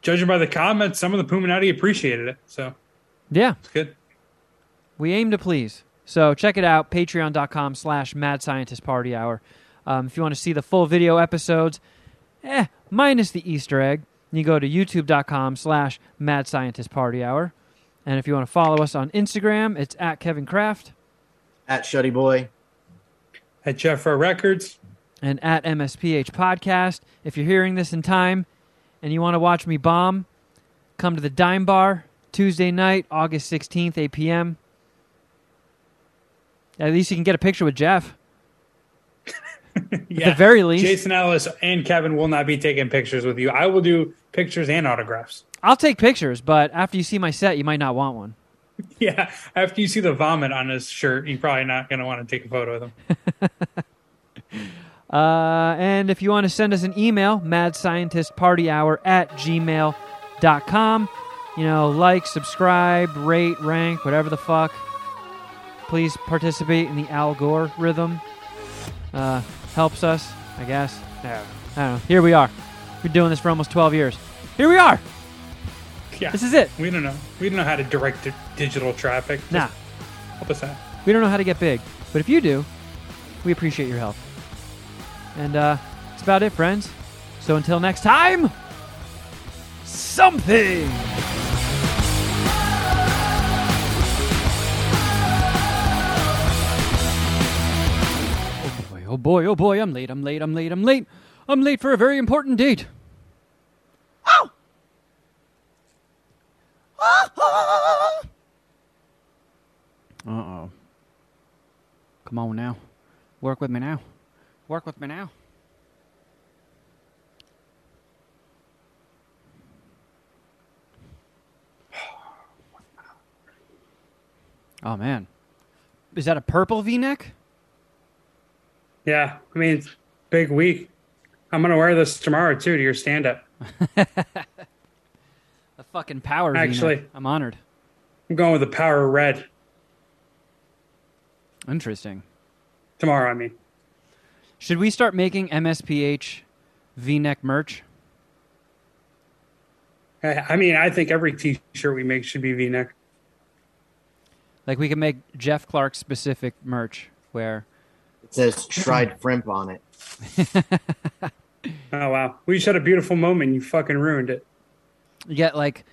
judging by the comments, some of the Puminati appreciated it. So Yeah. it's good. We aim to please. So check it out, patreon.com slash mad scientist party hour. Um, if you want to see the full video episodes, eh, minus the Easter egg, you go to youtube.com slash mad scientist party hour. And if you want to follow us on Instagram, it's at Kevin Kraft At Shuddy Boy. At Jeffro Records, and at MSPH Podcast. If you're hearing this in time and you want to watch me bomb, come to the Dime Bar Tuesday night, August 16th, 8 p.m. At least you can get a picture with Jeff. yeah, the very least. Jason Ellis and Kevin will not be taking pictures with you. I will do pictures and autographs. I'll take pictures, but after you see my set, you might not want one. Yeah, after you see the vomit on his shirt, you're probably not going to want to take a photo of him. Uh, and if you want to send us an email, madscientistpartyhour at gmail.com. You know, like, subscribe, rate, rank, whatever the fuck. Please participate in the algorithm. Uh, helps us, I guess. No, I don't know. Here we are. We're doing this for almost 12 years. Here we are. Yeah, This is it. We don't know. We don't know how to direct di- digital traffic. Just Nah, help us out. we don't know how to get big. But if you do, we appreciate your help. And uh, that's about it, friends. So until next time, something. Oh boy, oh boy, oh boy, I'm late, I'm late, I'm late, I'm late. I'm late for a very important date. Uh oh. Come on now. Work with me now. Work with me now. Oh man. Is that a purple V neck? Yeah, I mean, it's big week. I'm going to wear this tomorrow, too, to your stand up. A fucking power Actually- neck. I'm honored. I'm going with the power red Interesting. tomorrow, I mean. Should we start making MSPH V neck merch? I I mean, I think every t shirt we make should be v neck. Like we can make Jeff Clark specific merch where It says tried shrimp on it. Oh, wow. We just had a beautiful moment. You fucking ruined it. you get like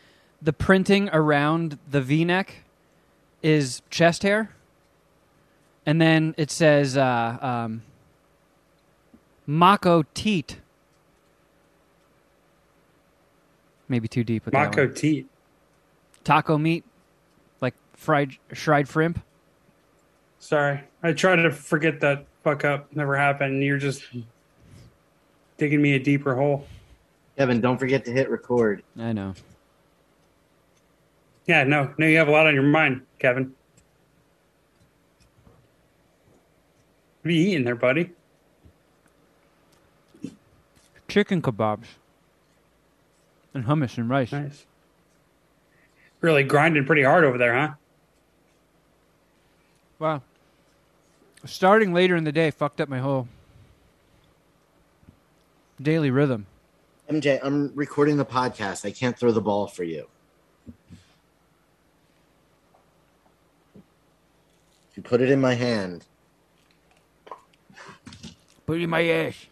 the printing around the V neck is chest hair, and then it says uh, um, Mako Teat. Maybe too deep with that Mako one. teat. Taco meat, like fried fried shrimp. Sorry. I tried to forget that fuck up. Never happened. You're just digging me a deeper hole. Kevin, don't forget to hit record. I know. Yeah, no, no, you have a lot on your mind, Kevin. What are you eating there, buddy? Chicken kebabs and hummus and rice. Nice. Really grinding pretty hard over there, huh? Wow. Starting later in the day fucked up my whole daily rhythm. MJ, I'm recording the podcast. I can't throw the ball for you. If you put it in my hand, Put it in my ass.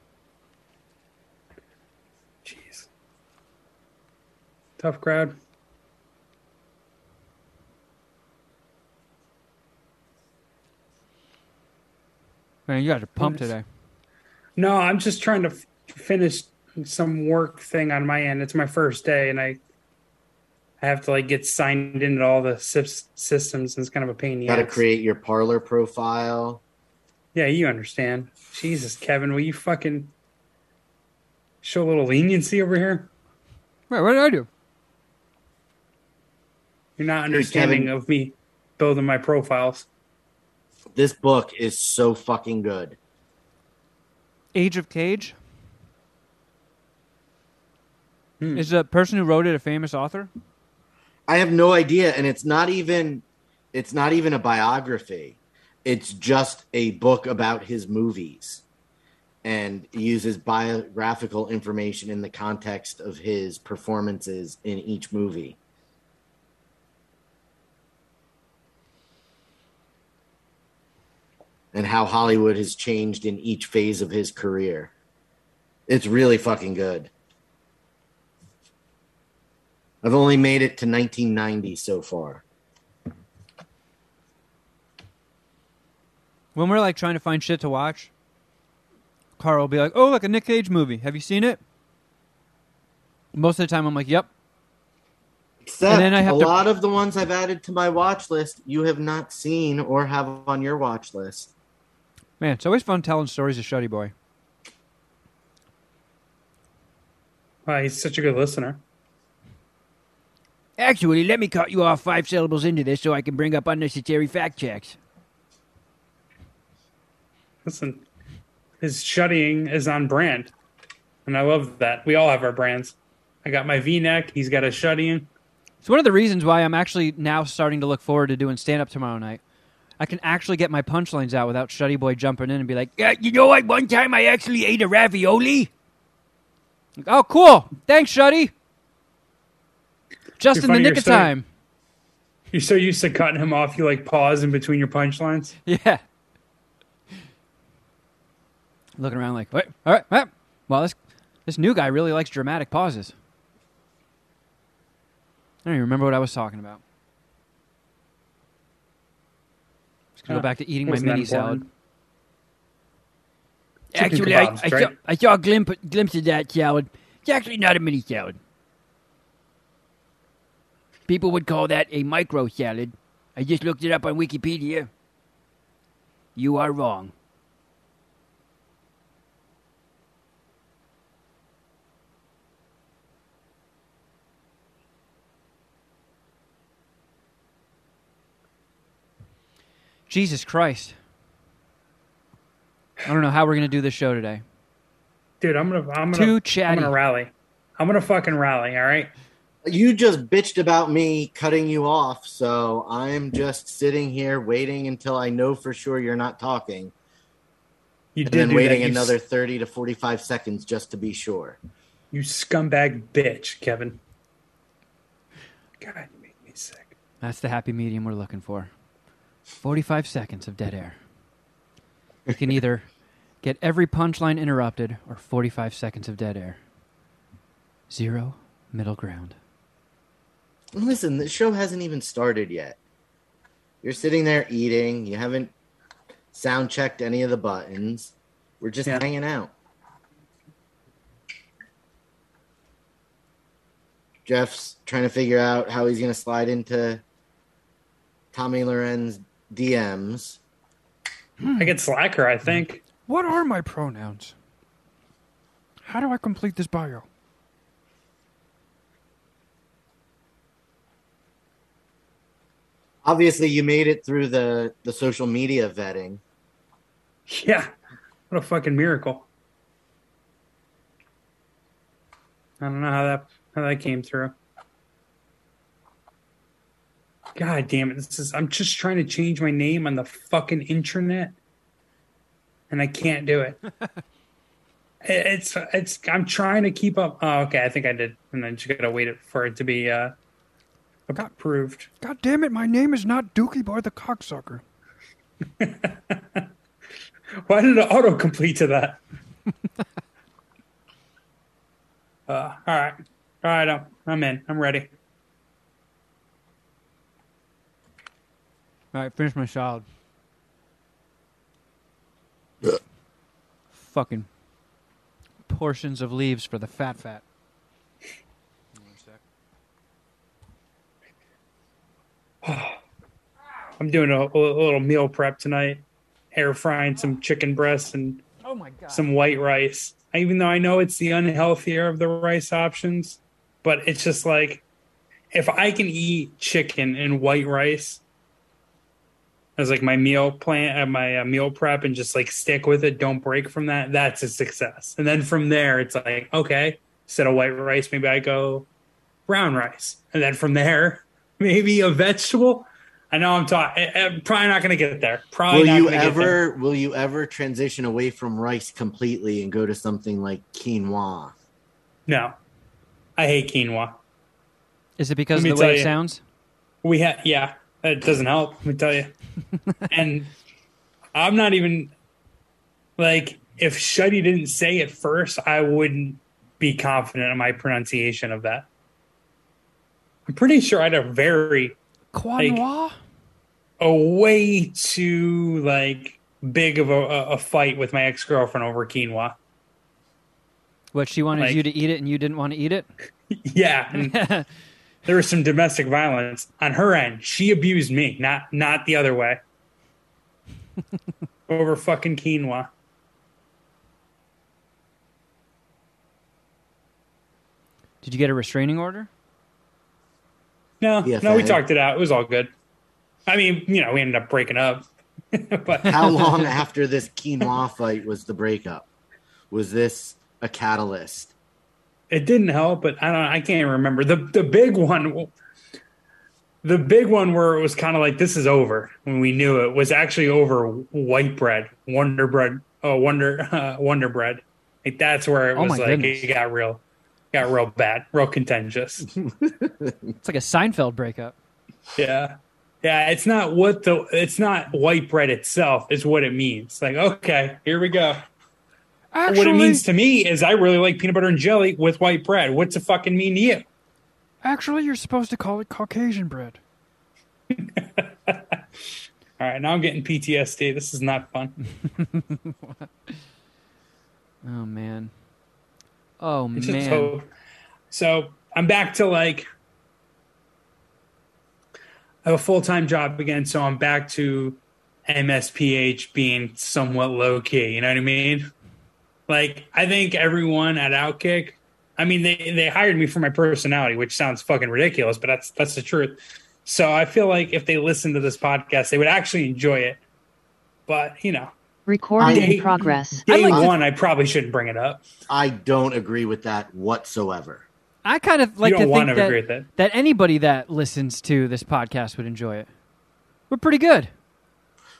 Tough crowd. Man, you guys are pumped Nice. today. No, I'm just trying to f- finish some work thing on my end. It's my first day, and I I have to like get signed into all the sys- systems, and it's kind of a pain in the got to create your Parler profile. Yeah, you understand. Jesus, Kevin, will you fucking show a little leniency over here? Wait, what did I do? You're not understanding Kevin. of me building my profiles. This book is so fucking good. Age of Cage? Hmm. Is the person who wrote it a famous author? I have no idea, and it's not even it's not even a biography. It's just a book about his movies, and uses biographical information in the context of his performances in each movie. And how Hollywood has changed in each phase of his career. It's really fucking good. I've only made it to 1990 so far. When we're like trying to find shit to watch, Carl will be like, "Oh, look, a Nick Cage movie. Have you seen it?" Most of the time, I'm like, "Yep." Except And then I have a to- lot of the ones I've added to my watch list you have not seen or have on your watch list. Man, it's always fun telling stories of Shuddy Boy. Wow, he's such a good listener. Actually, let me cut you off five syllables into this so I can bring up unnecessary fact checks. Listen, his shuddying is on brand, and I love that. We all have our brands. I got my V-neck. He's got a shuddying. It's one of the reasons why I'm actually now starting to look forward to doing stand up tomorrow night. I can actually get my punchlines out without Shuddy Boy jumping in and be like, yeah, you know what? One time I actually ate a ravioli. Like, oh, cool. Thanks, Shuddy. Just You're in the nick of so- time. You're so used to cutting him off, you like pause in between your punchlines. Yeah. Looking around like, wait, all right, all right. Well, this this new guy really likes dramatic pauses. I don't even remember what I was talking about. Just gonna go back to eating my mini salad. Chicken Actually, I, kebabs, I, right? saw, I saw a glimpse, glimpse of that salad. It's actually not a mini salad. People would call that a micro salad. I just looked it up on Wikipedia. You are wrong. Jesus Christ. I don't know how we're going to do this show today. Dude, I'm gonna, I'm gonna, Too I'm gonna rally. I'm gonna fucking rally. All right. You just bitched about me cutting you off, so I'm just sitting here waiting until I know for sure you're not talking. You and did then waiting that, another s- 30 to 45 seconds just to be sure. You scumbag bitch, Kevin. God, you make me sick. That's the happy medium we're looking for. 45 seconds of dead air. You can either get every punchline interrupted or 45 seconds of dead air. Zero middle ground. Listen, the show hasn't even started yet. You're sitting there eating, you haven't sound checked any of the buttons. We're just Yeah. hanging out. Jeff's trying to figure out how he's going to slide into Tomi Lahren's DMs. I get slacker. I think. What are my pronouns? How do I complete this bio? Obviously, you made it through the, the social media vetting. Yeah. What a fucking miracle. I don't know how that how that came through. God damn it. This is I'm just trying to change my name on the fucking internet. And I can't do it. It- it's it's I'm trying to keep up. Oh, okay, I think I did. And then just gotta wait for it to be uh approved. God damn it, my name is not Dookie Bar the cocksucker. Why did it autocomplete to that? uh, all right. All right. I'm, I'm in. I'm ready. All right, finish my salad. Fucking portions of leaves for the fat fat. I'm doing a, a little meal prep tonight. Air frying some chicken breasts and Oh my god. some white rice. Even though I know it's the unhealthier of the rice options, but it's just like if I can eat chicken and white rice as like my meal plan, uh, my uh, meal prep, and just like stick with it, don't break from that. That's a success. And then from there, it's like okay, instead of white rice, maybe I go brown rice, and then from there, maybe a vegetable. I know I'm talking. I'm probably not going to get there. Probably will not you gonna get there. ever will you ever transition away from rice completely and go to something like quinoa? No, I hate quinoa. Is it because of the way it you. sounds? We had, yeah, it doesn't help. Let me tell you. and I'm not even like if Shuddy didn't say it first, I wouldn't be confident in my pronunciation of that. I'm pretty sure I had a very Quinoa? a way too like big of a, a a fight with my ex girlfriend over quinoa. What she wanted Like- you to eat it and you didn't want to eat it? Yeah, and there was some domestic violence on her end. She abused me, not not the other way. Over fucking quinoa. Did you get a restraining order? No, Yes, no, we I- talked it out. It was all good. I mean, you know, we ended up breaking up. but How long after this quinoa fight was the breakup? Was this a catalyst? It didn't help, but I don't. I can't remember the the big one. The big one where it was kind of like this is over when we knew it was actually over white bread, Wonder Bread, oh Wonder uh, Wonder Bread. Like that's where it Oh was my like goodness. it got real, got real bad, real contentious. It's like a Seinfeld breakup. yeah, yeah. It's not what the it's not white bread itself. It's what it means. Like okay, here we go. What it means to me is I really like peanut butter and jelly with white bread. What's it fucking mean to you? Actually, you're supposed to call it Caucasian bread. All right, now I'm getting PTSD. This is not fun. Oh man. Oh man. so, so I'm back to like I have a full time job again, so I'm back to MSPH being somewhat low key. You know what I mean? Like I think everyone at Outkick, I mean they they hired me for my personality, which sounds fucking ridiculous, but that's that's the truth. So I feel like if they listen to this podcast, they would actually enjoy it. But you know, Recording Day- in progress. day like to- one, I probably shouldn't bring it up. I don't agree with that whatsoever. I kind of like you to don't want think to that, agree with that. that anybody that listens to this podcast would enjoy it. We're pretty good.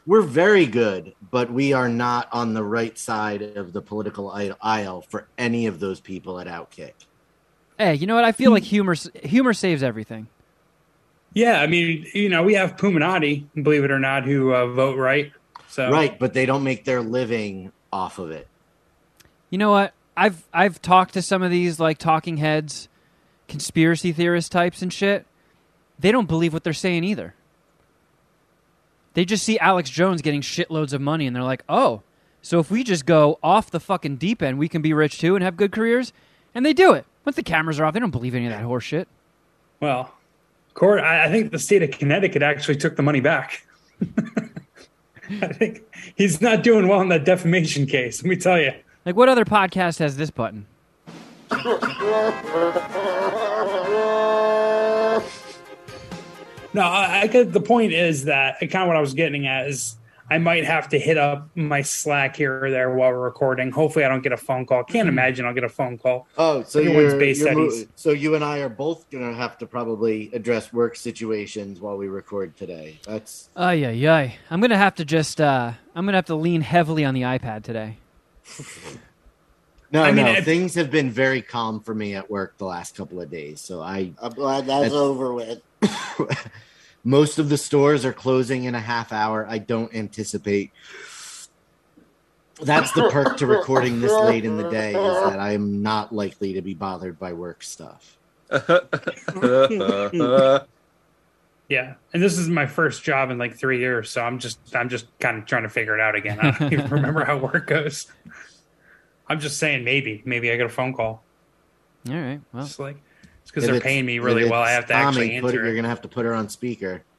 We're very good, but we are not on the right side of the political aisle for any of those people at Outkick. Hey, you know what? I feel like humor humor saves everything. Yeah, I mean, you know, we have Puminati, believe it or not, who uh, vote right. So Right, but they don't make their living off of it. You know what? I've I've talked to some of these like talking heads, conspiracy theorist types and shit. They don't believe what they're saying either. They just see Alex Jones getting shitloads of money and they're like, "Oh, so if we just go off the fucking deep end, we can be rich too and have good careers?" And they do it. Once the cameras are off, they don't believe any of that horse shit. Well, court. I, I think the state of Connecticut actually took the money back. I think he's not doing well in that defamation case. Let me tell you. Like what other podcast has this button? No, I, I get the point is that kind of what I was getting at is I might have to hit up my Slack here or there while we're recording. Hopefully, I don't get a phone call. Can't imagine I'll get a phone call. Oh, so Everyone's you're, based you're mo- studies. so you and I are both gonna have to probably address work situations while we record today. That's Ay yeah, yeah. I'm gonna have to just uh, I'm gonna have to lean heavily on the iPad today. no, I mean, no. if- things have been very calm for me at work the last couple of days, so I I'm glad that's That's- over with. Most of the stores are closing in a half hour. I don't anticipate. That's the perk to recording this late in the day is that I am not likely to be bothered by work stuff. Yeah, and this is my first job in like three years, so I'm just I'm just kind of trying to figure it out again. I don't even remember how work goes. I'm just saying maybe maybe I get a phone call. All right. Well, It's like it's because they're it's- paying me really well. I have to Tomi, actually put it- answer. You're gonna have to put her on speaker.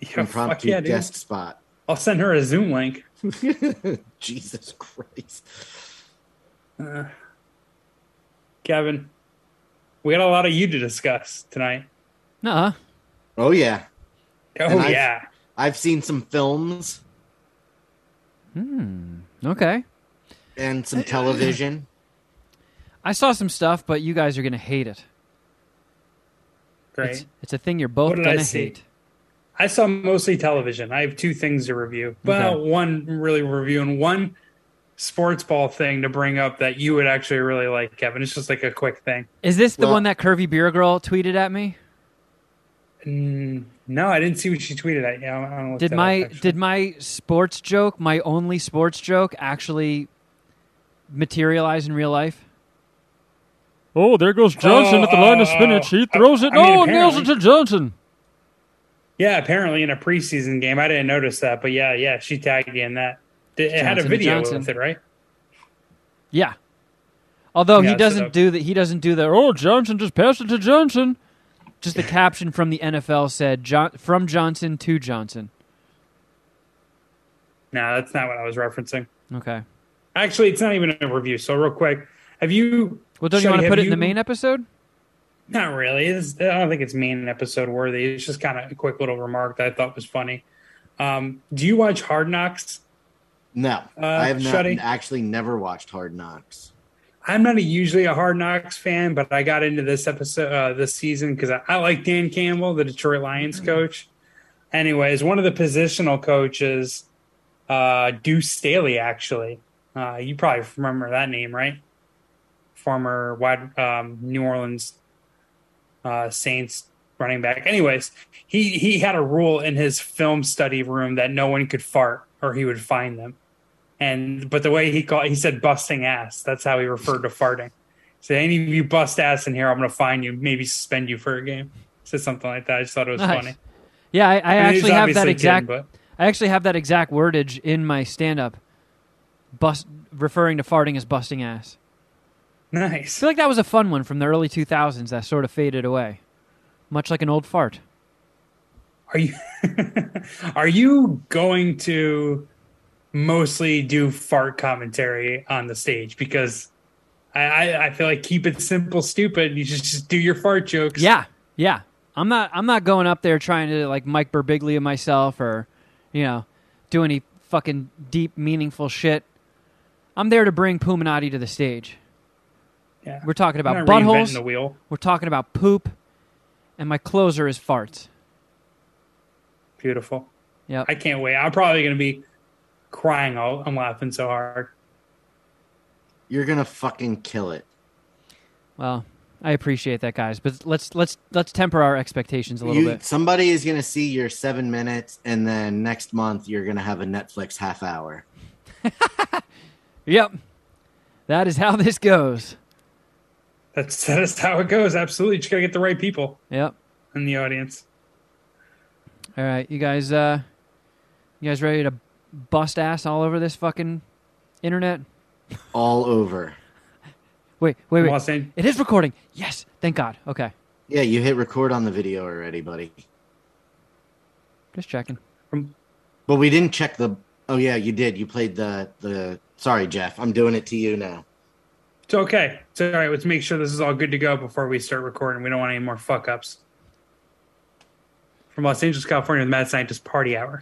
Yeah, fuck Impromptu yeah, dude. guest spot. I'll send her a Zoom link. Jesus Christ. Uh, Kevin, we got a lot of you to discuss tonight. Nuh-uh. Oh yeah. Oh And I've- yeah, I've seen some films Hmm. Okay. and some television. I saw some stuff, but you guys are gonna hate it. Great. It's, it's a thing you're both gonna see? hate. I saw mostly television. I have two things to review. Well, Okay. one really review and one sports ball thing to bring up that you would actually really like, Kevin. It's just like a quick thing. Is this the Well- one that curvy beer girl tweeted at me? Mm, no, I didn't see what she tweeted at. Yeah, I don't Did my up, did my sports joke, my only sports joke, actually materialize in real life? Oh, there goes Johnson at the line of oh, scrimmage. He throws it. I- I mean, Oh, nails it to Johnson. Yeah, apparently in a preseason game, I didn't notice that, but yeah, yeah, she tagged you in that. It had a video with it, right? Yeah. Although Yeah, he doesn't that- do that, he doesn't do that. oh Johnson just passed it to Johnson. Just the caption from the NFL said John, from Johnson to Johnson. No, that's not what I was referencing. Okay. Actually, it's not even a review. So real quick, have you? Well, don't you want to put it in the main episode? Not really. It's, I don't think it's main episode worthy. It's just kind of a quick little remark that I thought was funny. Um, do you watch Hard Knocks? No, Uh, I have not Shuddy? actually never watched Hard Knocks. I'm not a, usually a Hard Knocks fan, but I got into this episode uh, this season because I, I like Dan Campbell, the Detroit Lions coach. Anyways, one of the positional coaches, uh, Deuce Staley, actually, uh, you probably remember that name, right? Former wide um, New Orleans uh, Saints running back. Anyways, he he had a rule in his film study room that no one could fart or he would find them. And but the way he called, he said busting ass. That's how he referred to farting. So any of you bust ass in here, I'm going to find you, maybe suspend you for a game. Said something like that. I just thought it was Nice. funny. Yeah, I, I, mean, actually have that exact. kidding, I actually have that exact wordage in my stand-up. Bust referring to farting as busting ass. I Nice. feel like that was a fun one from the early 2000s that sort of faded away, much like an old fart. Are you are you going to mostly do fart commentary on the stage? Because I, I, I feel like keep it simple, stupid. You should just do your fart jokes. Yeah, yeah. I'm not. I'm not going up there trying to like Mike Birbiglia myself or, you know, do any fucking deep, meaningful shit. I'm there to bring Puminati to the stage. Yeah. We're talking about I'm not reinventing buttholes. the wheel. We're talking about poop, and my closer is farts. Beautiful. Yep. I can't wait. I'm probably going to be crying. All I'm laughing so hard. You're gonna fucking kill it. Well, I appreciate that, guys, but let's let's let's temper our expectations a little You, bit. somebody is gonna see your seven minutes, and then next month you're gonna have a Netflix half hour. Yep, that is how this goes. That's that's how it goes. Absolutely, you just gotta get the right people Yep. in the audience. All right, you guys. uh You guys ready to bust ass all over this fucking internet? All over. Wait, wait, wait. Los It is recording. Yes, thank God. Okay, Yeah, you hit record on the video already, buddy. just checking. But we didn't check the. Oh yeah, you did. You played the the. Sorry, Jeff. I'm doing it to you now. It's okay. It's all right. Let's make sure this is all good to go before we start recording. We don't want any more fuck ups. From Los Angeles, California, the Mad Scientist Party Hour.